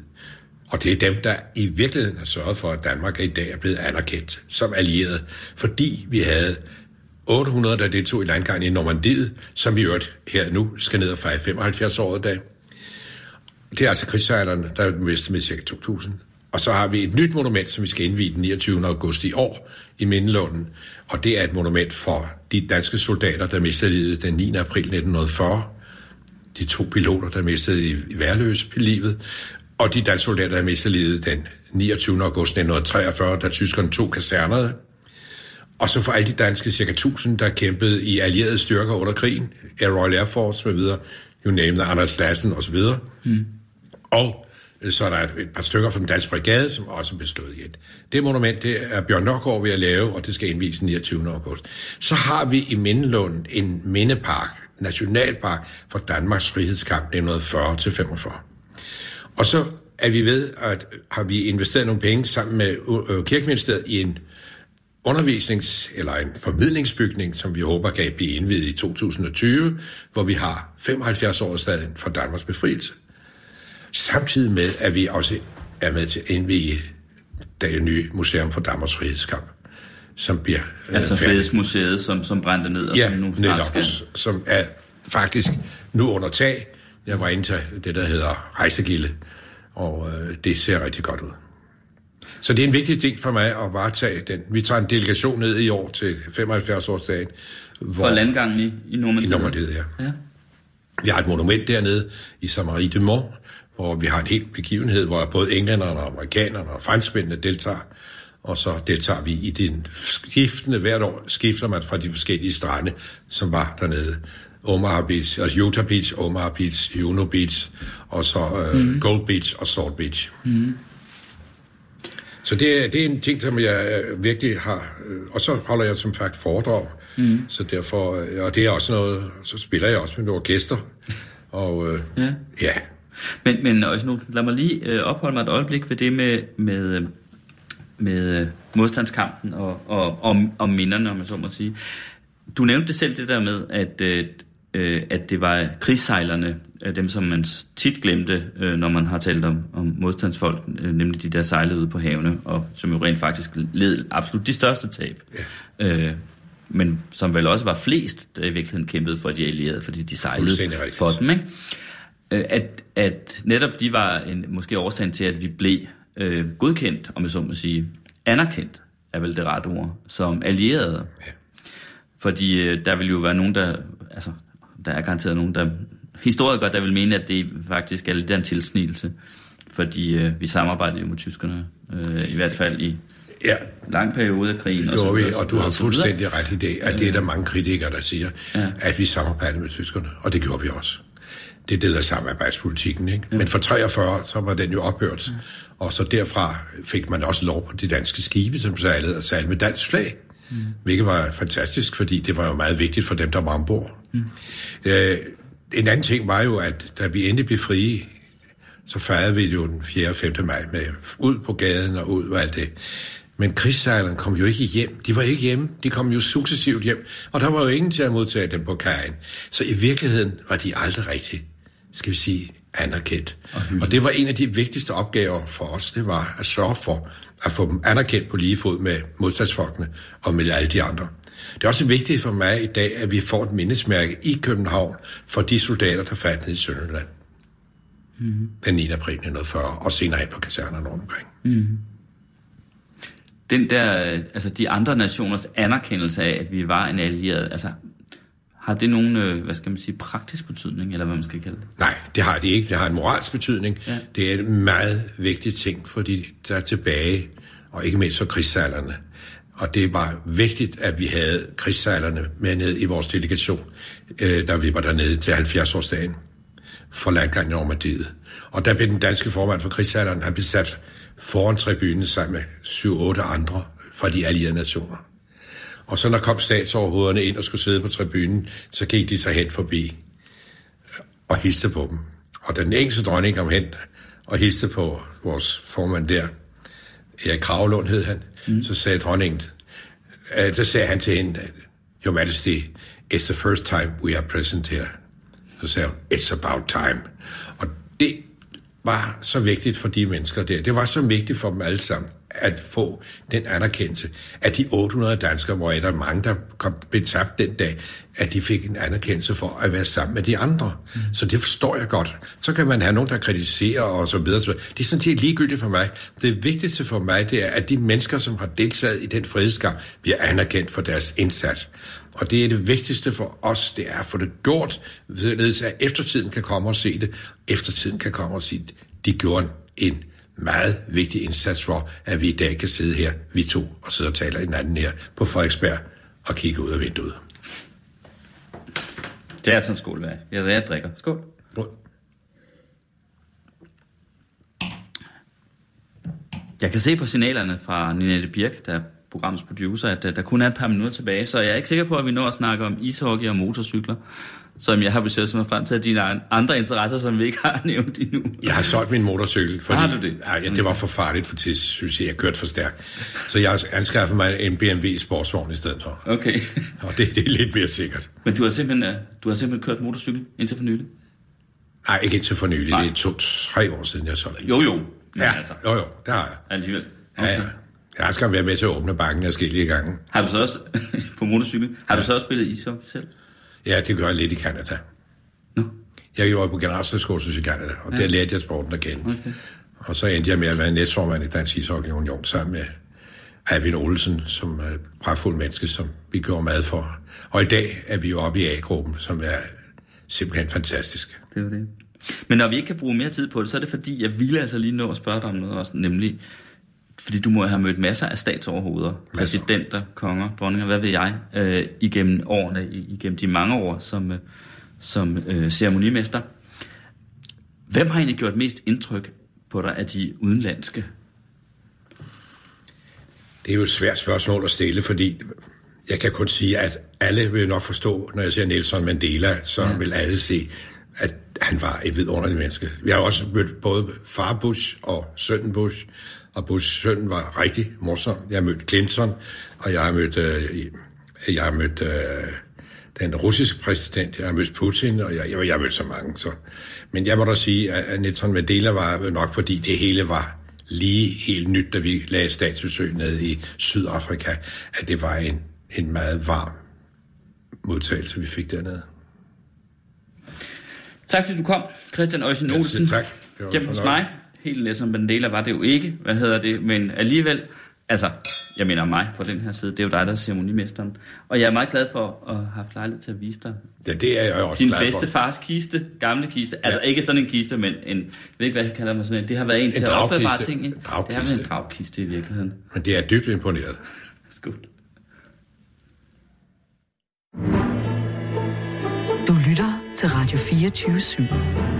Og det er dem, der i virkeligheden har sørget for, at Danmark i dag er blevet anerkendt som allieret, fordi vi havde 800, der deltog i landgangen i Normandiet, som vi øvrigt her nu skal ned og fejre 75 år i dag. Det er altså krigssejlerne, der er mistet med cirka 2.000. Og så har vi et nyt monument, som vi skal indvide den 29. august i år i Mindelunden. Og det er et monument for de danske soldater, der mistede livet den 9. april 1940. De to piloter, der mistede i, værløse livet. Og de danske soldater, der mistede livet den 29. august 1943, da tyskerne tog kasernerne. Og så for alle de danske cirka 1000, der kæmpede i allierede styrker under krigen, Air Royal Air Force med videre, you name the, Anders Lassen og så videre. Mm. Og øh, så er der et par stykker fra den danske brigade, som også blev slået ihjel. Det monument, det er Bjørn Nørgaard ved at lave, og det skal indvises den 29. august. Så har vi i Mindelund en mindepark, nationalpark for Danmarks frihedskamp 1940-45. Og så er vi ved, at har vi investeret nogle penge sammen med øh, øh, Kirkeministeriet i en undervisnings- eller en formidlingsbygning, som vi håber kan blive indvidet i 2020, hvor vi har 75 årsdagen for Danmarks befrielse. Samtidig med, at vi også er med til at indvige det nye museum for Danmarks frihedskamp, som bliver øh, Altså færdigt. Frihedsmuseet, som, som brændte ned, og Ja, som nu netop, skal... som er faktisk nu under tag. Jeg var inde til det, der hedder rejsegilde, og øh, det ser rigtig godt ud. Så det er en vigtig ting for mig at varetage den. Vi tager en delegation ned i år til 75-årsdagen. Hvor, For landgangen i, i I Normandiet. Normandiet, ja. Ja. Vi har et monument dernede i Samarie de Mont, hvor vi har en helt begivenhed, hvor både englænderne og amerikanerne og franskmændene deltager. Og så deltager vi i den skiftende, hvert år skifter man fra de forskellige strande, som var dernede. Omaha Beach, altså Utah Beach, Omaha Beach, Juno Beach, og så øh, mm. Gold Beach og Salt Beach. Mm. Så det, er- det er en ting, som jeg øh, virkelig har... Øh, og så holder jeg som sagt foredrag. Mm. Så derfor... Øh, og det er også noget... Så spiller jeg også med nogle orkester. Og øh, Ja. ja, Men, men også nu, lad mig lige øh, opholde mig et øjeblik ved det med, med, med øh, modstandskampen og, og, og, og minderne, om man så må sige. Du nævnte selv, det der med, at, øh, øh at det var krigssejlerne, øh, dem som man tit glemte, øh, når man har talt om, om modstandsfolk, øh, nemlig de der sejlede ude på havene, og som jo rent faktisk led absolut de største tab. Ja. Øh, men som vel også var flest, der i virkeligheden kæmpede for de allierede, fordi de sejlede for dem. Ikke? At, at netop de var en, måske årsagen til, at vi blev øh, godkendt, om jeg så må sige, anerkendt, er vel det rette ord, som allierede. Ja. Fordi øh, der vil jo være nogen, der, altså, der er garanteret nogen, der, historikere, der vil mene, at det faktisk er lidt en tilsnigelse, fordi øh, vi samarbejdede jo med tyskerne, øh, i hvert fald i ja. lang periode af krigen. Det gjorde vi, og du har fuldstændig ret i det, at det er der mange kritikere, der siger, ja. at vi samarbejdede med tyskerne, og det gjorde vi også. Det er det, der samarbejdspolitikken. Ikke? Ja. Men for 43, så var den jo ophørt, ja. og så derfra fik man også lov på de danske skibe, som sejlede og sejlede med dansk flag. Mm. Hvilket var fantastisk, fordi det var jo meget vigtigt for dem, der var ombord. Mm. Øh, en anden ting var jo, at da vi endelig blev frie, så fejrede vi jo den 4. og 5. maj med ud på gaden og ud og alt det. Men krigssejlerne kom jo ikke hjem. De var ikke hjemme. De kom jo successivt hjem. Og der var jo ingen til at modtage dem på kajen. Så i virkeligheden var de aldrig rigtig, skal vi sige, anerkendt. Og, og det var en af de vigtigste opgaver for os. Det var at sørge for at få dem anerkendt på lige fod med modstandsfolkene og med alle de andre. Det er også vigtigt for mig i dag, at vi får et mindesmærke i København for de soldater, der faldt ned i Sønderland. Mm-hmm. Den 9. april 1940, og senere hen på kasernerne rundt omkring. Mm-hmm den der, altså de andre nationers anerkendelse af, at vi var en allieret, altså har det nogen, øh, hvad skal man sige, praktisk betydning, eller hvad man skal kalde det? Nej, det har det ikke. Det har en moralsk betydning. Ja. Det er en meget vigtig ting for de, der er tilbage, og ikke mindst for krigssejlerne. Og det var vigtigt, at vi havde krigssejlerne med ned i vores delegation, øh, da vi var dernede til 70-årsdagen for landgangen i Normandiet. Og der blev den danske formand for krigssejlerne, han blev sat foran tribunen sammen med 7-8 andre fra de allierede nationer. Og så når kom statsoverhovederne ind og skulle sidde på tribunen, så gik de sig hen forbi og hilste på dem. Og den engelske dronning kom hen og hilste på vores formand der, Erik Kravlund hed han, mm. så sagde dronningen, øh, så sagde han til hende, Your Majesty, it's the first time we are present here. Så sagde hun, it's about time. Og det var så vigtigt for de mennesker der. Det var så vigtigt for dem alle sammen at få den anerkendelse, at de 800 danskere, hvor der mange, der kom betabt den dag, at de fik en anerkendelse for at være sammen med de andre. Mm. Så det forstår jeg godt. Så kan man have nogen, der kritiserer og så videre. Det er sådan set ligegyldigt for mig. Det vigtigste for mig, det er, at de mennesker, som har deltaget i den frihedskamp, bliver anerkendt for deres indsats. Og det er det vigtigste for os, det er at få det gjort, således at eftertiden kan komme og se det. Eftertiden kan komme og sige, at de gjorde en meget vigtig indsats for, at vi i dag kan sidde her, vi to, og sidde og tale hinanden her på Frederiksberg og kigge ud af vinduet. Det er sådan skål, hvad? Jeg, jeg drikker. Skål. Skål. Jeg kan se på signalerne fra Ninette Birk, der er programmets producer, at der kun er et par minutter tilbage, så jeg er ikke sikker på, at vi når at snakke om ishockey og motorcykler som jeg har researchet mig frem til, at dine andre interesser, som vi ikke har (laughs) nævnt endnu. Jeg har solgt min motorcykel, fordi har du det? Ja, det var for farligt for til, synes jeg, jeg kørte for stærkt. Så jeg har anskaffet mig en BMW sportsvogn i stedet for. Okay. (laughs) Og det, det er lidt mere sikkert. Men du har simpelthen, øh, du har simpelthen kørt motorcykel indtil for nylig? Nej, ikke indtil for nylig. Nej. Det er to-tre år siden, jeg solgte. Jo, jo. Ja, altså. jo, jo, det har jeg. Alligevel. Okay. Ja, ja. Jeg skal være med til at åbne banken i gange. Har du så også, (laughs) på motorcykel, har ja. du så også spillet ishockey selv? Ja, det gør jeg lidt i Canada. Nu? Jeg var på generalstatskursus i Canada, og ja. der lærte jeg sporten at kende. Okay. Og så endte jeg med at være næstformand i Dansk Ishockey Union sammen med Avin Olsen, som er et pragtfuldt menneske, som vi gjorde mad for. Og i dag er vi jo oppe i A-gruppen, som er simpelthen fantastisk. Det var det. Men når vi ikke kan bruge mere tid på det, så er det fordi, jeg ville altså lige nå at spørge dig om noget også, nemlig fordi du må have mødt masser af statsoverhoveder, præsidenter, konger, dronninger, hvad ved jeg, øh, igennem årene, igennem de mange år som, øh, som øh, ceremonimester. Hvem har egentlig gjort mest indtryk på dig af de udenlandske? Det er jo et svært spørgsmål at stille, fordi jeg kan kun sige, at alle vil nok forstå, når jeg siger Nelson Mandela, så ja. vil alle se at han var et vidunderligt menneske. Jeg har også mødt både far Bush og sønnen Bush, og Bush søn var rigtig morsom. Jeg har mødt Clinton, og jeg har mødt, øh, jeg har mødt øh, den russiske præsident, jeg har mødt Putin, og jeg, jeg, jeg har mødt så mange. Så. Men jeg må da sige, at Nelson Mandela var nok, fordi det hele var lige helt nyt, da vi lagde statsbesøg ned i Sydafrika, at det var en, en meget varm modtagelse, vi fik dernede. Tak fordi du kom, Christian Øjsen Olsen. tak. Hjemme hos mig. Helt Nelson Mandela var det jo ikke, hvad hedder det, men alligevel, altså, jeg mener mig på den her side, det er jo dig, der er ceremonimesteren. Og jeg er meget glad for at have haft lejlighed til at vise dig Ja, det er jeg også din glad bedste for. fars kiste, gamle kiste. Ja. Altså ikke sådan en kiste, men en, jeg ved ikke, hvad jeg kalder mig sådan en. Det har været en, til at dragkiste. opbevare ting i. En Det har været dragkiste. en dragkiste i virkeligheden. Men det er dybt imponeret. (laughs) Skål. Du lytter til Radio 24 /7.